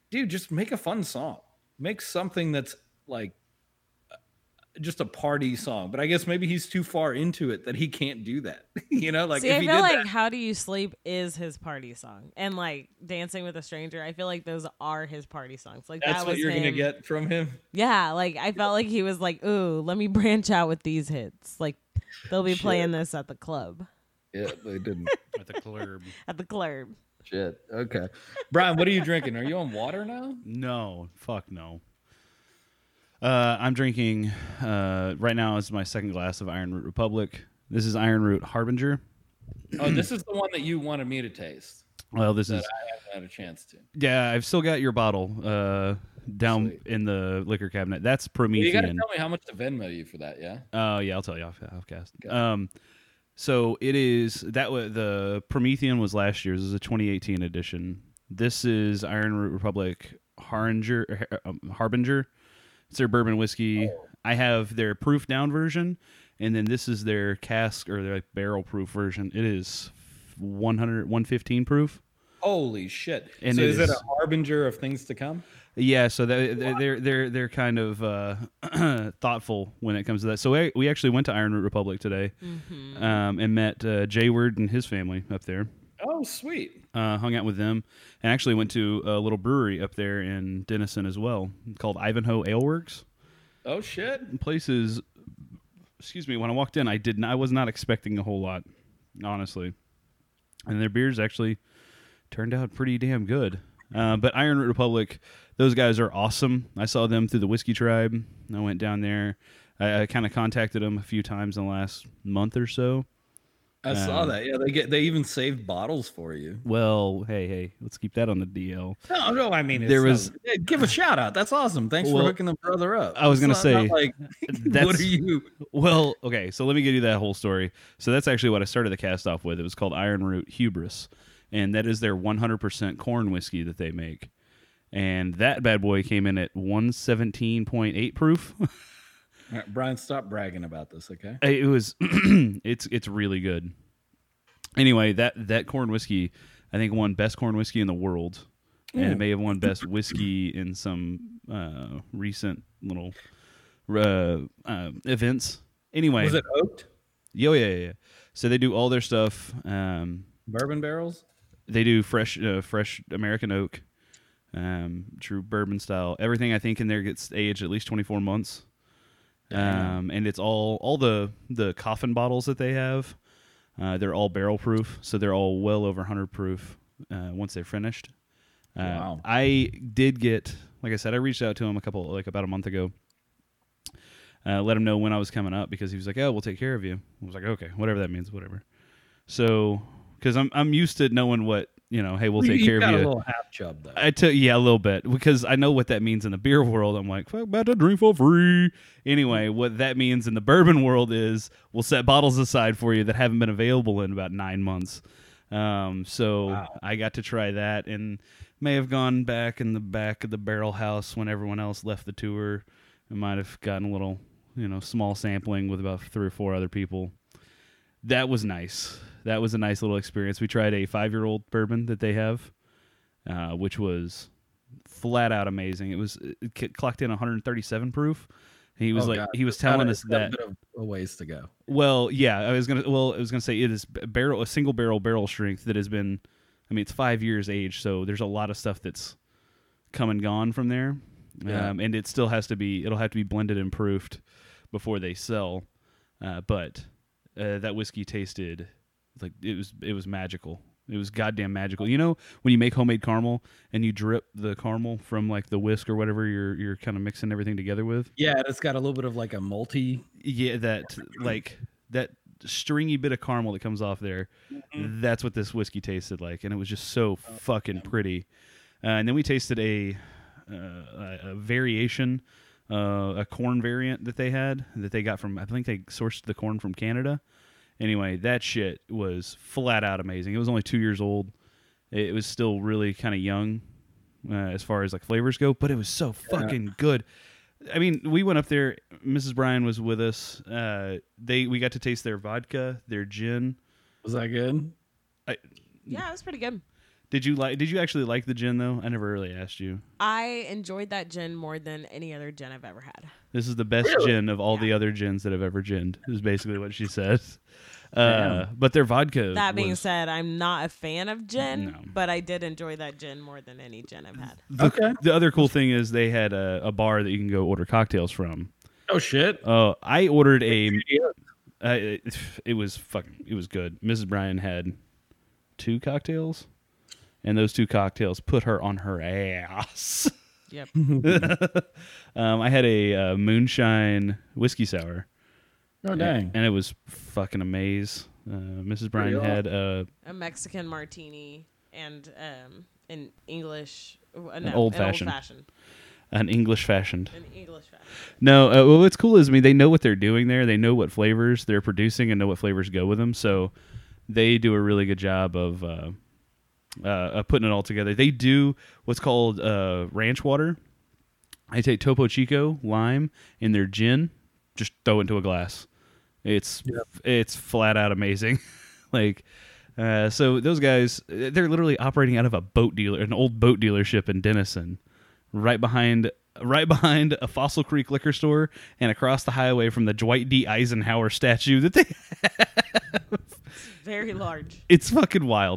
Speaker 2: dude, just make a fun song. Make something that's like just a party song. But I guess maybe he's too far into it that he can't do that. you know, like
Speaker 3: See,
Speaker 2: if
Speaker 3: I
Speaker 2: he
Speaker 3: feel
Speaker 2: did
Speaker 3: like
Speaker 2: that,
Speaker 3: "How Do You Sleep" is his party song, and like "Dancing with a Stranger." I feel like those are his party songs. Like
Speaker 2: that's
Speaker 3: that
Speaker 2: what
Speaker 3: was
Speaker 2: you're gonna get from him.
Speaker 3: Yeah, like I felt like he was like, "Ooh, let me branch out with these hits." Like they'll be playing this at the club,
Speaker 2: Yeah, they didn't.
Speaker 1: At the club.
Speaker 3: at the club.
Speaker 2: Shit. Okay. Brian, what are you drinking? Are you on water now?
Speaker 1: No, fuck no. Uh, I'm drinking uh, right now. Is my second glass of Iron Root Republic. This is Iron Root Harbinger.
Speaker 2: Oh, this is the one that you wanted me to taste.
Speaker 1: Well, this
Speaker 2: That
Speaker 1: is
Speaker 2: I haven't had a chance to.
Speaker 1: yeah. I've still got your bottle uh, down
Speaker 2: Sweet.
Speaker 1: in the liquor cabinet. That's
Speaker 2: Well, you got to
Speaker 1: Promethean.
Speaker 2: tell me how much to Venmo you for that, yeah?
Speaker 1: Oh yeah, I'll tell you off offcast. Um, so it is that was the Promethean was last year's. This is a 2018 edition. This is Iron Root Republic Harbinger. Um, Harbinger. It's their bourbon whiskey. I have their proof down version, and then this is their cask or their like barrel proof version. It is 100 115 proof.
Speaker 2: Holy shit.
Speaker 1: And
Speaker 2: so
Speaker 1: it
Speaker 2: is, it
Speaker 1: is-
Speaker 2: a harbinger of things to come?
Speaker 1: Yeah, so they're they're they're they're kind of uh, thoughtful when it comes to that. So we, we actually went to Iron Root Republic today, um, and met uh, Jay Word and his family up there.
Speaker 2: Oh, sweet.
Speaker 1: Uh, hung out with them, and actually went to a little brewery up there in Denison as well, called Ivanhoe Ale Works.
Speaker 2: Oh, shit.
Speaker 1: Places excuse me, when I walked in, I did not, I was not expecting a whole lot, honestly, and their beers actually turned out pretty damn good. Uh, but Iron Root Republic, those guys are awesome. I saw them through the Whiskey Tribe. I went down there. I, I kind of contacted them a few times in the last month or so.
Speaker 2: I saw
Speaker 1: Um,
Speaker 2: that. Yeah, they get they even saved bottles for you.
Speaker 1: Well, hey, hey, let's keep that on the DL.
Speaker 2: No, no, I mean, it's
Speaker 1: There
Speaker 2: not-
Speaker 1: was-
Speaker 2: yeah, give a shout out. That's awesome. Thanks
Speaker 1: Well,
Speaker 2: for hooking the brother up.
Speaker 1: I was
Speaker 2: It's
Speaker 1: gonna
Speaker 2: not- not
Speaker 1: say,
Speaker 2: like, what are you?
Speaker 1: Well, okay, so let me give you that whole story. So that's actually what I started the cast off with. It was called Iron Root Hubris, and that is their 100% corn whiskey that they make. And that bad boy came in at 117.8 proof.
Speaker 2: Right, Brian, stop bragging about this, okay?
Speaker 1: it was it's it's really good. Anyway, that that corn whiskey I think won best corn whiskey in the world. And it may have won best whiskey in some uh, recent little uh, uh, events. Anyway,
Speaker 2: Was it oaked?
Speaker 1: Yo, yeah, yeah, yeah. So they do all their stuff. Um,
Speaker 2: Bourbon barrels?
Speaker 1: they do fresh, uh, fresh American oak, um, true bourbon style. Everything I think in there gets aged at least twenty four months. Um, and it's all all the the coffin bottles that they have. Uh, they're all barrel proof, so they're all well over hundred proof uh, once they're finished. Uh,
Speaker 2: Wow.
Speaker 1: I did get, like I said, I reached out to him a couple, like about a month ago. Uh, let him know when I was coming up because he was like, "Oh, we'll take care of you." I was like, "Okay, whatever that means, whatever." So, because I'm I'm used to knowing what you know, hey, we'll take
Speaker 2: you
Speaker 1: care
Speaker 2: got
Speaker 1: of
Speaker 2: a
Speaker 1: you.
Speaker 2: little half chub though.
Speaker 1: I took yeah a little bit because I know what that means in the beer world. I'm like fuck about to drink for free. Anyway, what that means in the bourbon world is we'll set bottles aside for you that haven't been available in about nine months. Um, so
Speaker 2: Wow.
Speaker 1: I got to try that and may have gone back in the back of the barrel house when everyone else left the tour. I might have gotten a little you know small sampling with about three or four other people. That was nice. That was a nice little experience. We tried a five year old bourbon that they have uh, which was flat out amazing. It was it c- clocked in 137 proof. He was
Speaker 2: Oh,
Speaker 1: like
Speaker 2: God.
Speaker 1: he was
Speaker 2: It's
Speaker 1: telling
Speaker 2: a-
Speaker 1: us
Speaker 2: a
Speaker 1: that.
Speaker 2: bit of a ways to go.
Speaker 1: Well, yeah, I was gonna. Well, I was gonna say it is barrel a single barrel barrel strength that has been. I mean, it's five years age, so there's a lot of stuff that's come and gone from there,
Speaker 2: Yeah.
Speaker 1: um, and it still has to be. It'll have to be blended and proofed before they sell. Uh, but uh, that whiskey tasted like it was. It was magical. It was goddamn magical. You know when you make homemade caramel and you drip the caramel from like the whisk or whatever you're you're kind of mixing everything together with.
Speaker 2: Yeah, and it's got a little bit of like a multi.
Speaker 1: Yeah, that like that stringy bit of caramel that comes off there. That's what this whiskey tasted like, and it was just so fucking pretty. Uh, and then we tasted a uh, a, a variation, uh, a corn variant that they had that they got from I think they sourced the corn from Canada. Anyway, that shit was flat out amazing. It was only two years old. It was still really kind of young uh, as far as like flavors go, but it was so fucking good. I mean, we went up there. Mrs. Brian was with us. Uh, they we got to taste their vodka, their gin.
Speaker 2: Was that good?
Speaker 3: Yeah, it was pretty good.
Speaker 1: Did you like? Did you actually like the gin though? I never really asked you.
Speaker 3: I enjoyed that gin more than any other gin I've ever had.
Speaker 1: This is the best gin of all the other gins that I've ever ginned. Is basically what she says. Uh,
Speaker 2: Damn.
Speaker 1: but their vodka.
Speaker 3: That being
Speaker 1: was-
Speaker 3: said, I'm not a fan of gin,
Speaker 1: No.
Speaker 3: but I did enjoy that gin more than any gin I've had.
Speaker 1: the,
Speaker 2: Okay.
Speaker 1: the other cool thing is they had a, a bar that you can go order cocktails from.
Speaker 2: Oh shit.
Speaker 1: Uh, I ordered a. Uh, it, it was fucking. It was good. Mrs. Brian had two cocktails, and those two cocktails put her on her ass.
Speaker 3: Yep.
Speaker 1: um, I had a uh, moonshine whiskey sour,
Speaker 2: Oh dang.
Speaker 1: and it was fucking amaze. Uh, Mrs. Brian
Speaker 2: Pretty
Speaker 1: had uh,
Speaker 3: a Mexican martini and um, an English, uh, no,
Speaker 1: old
Speaker 3: an
Speaker 1: fashioned.
Speaker 3: old fashioned,
Speaker 1: an English fashioned.
Speaker 3: an English fashion.
Speaker 1: No, uh, well, what's cool is I mean they know what they're doing there. They know what flavors they're producing and know what flavors go with them. So they do a really good job of uh, uh, putting it all together. They do what's called uh, ranch water. I take Topo Chico lime in their gin, just throw it into a glass. It's it's flat out amazing. like uh, so those guys they're literally operating out of a boat dealer, an old boat dealership in Denison, right behind right behind a Fossil Creek liquor store and across the highway from the Dwight D Eisenhower statue that they
Speaker 3: Very large.
Speaker 1: it's fucking wild.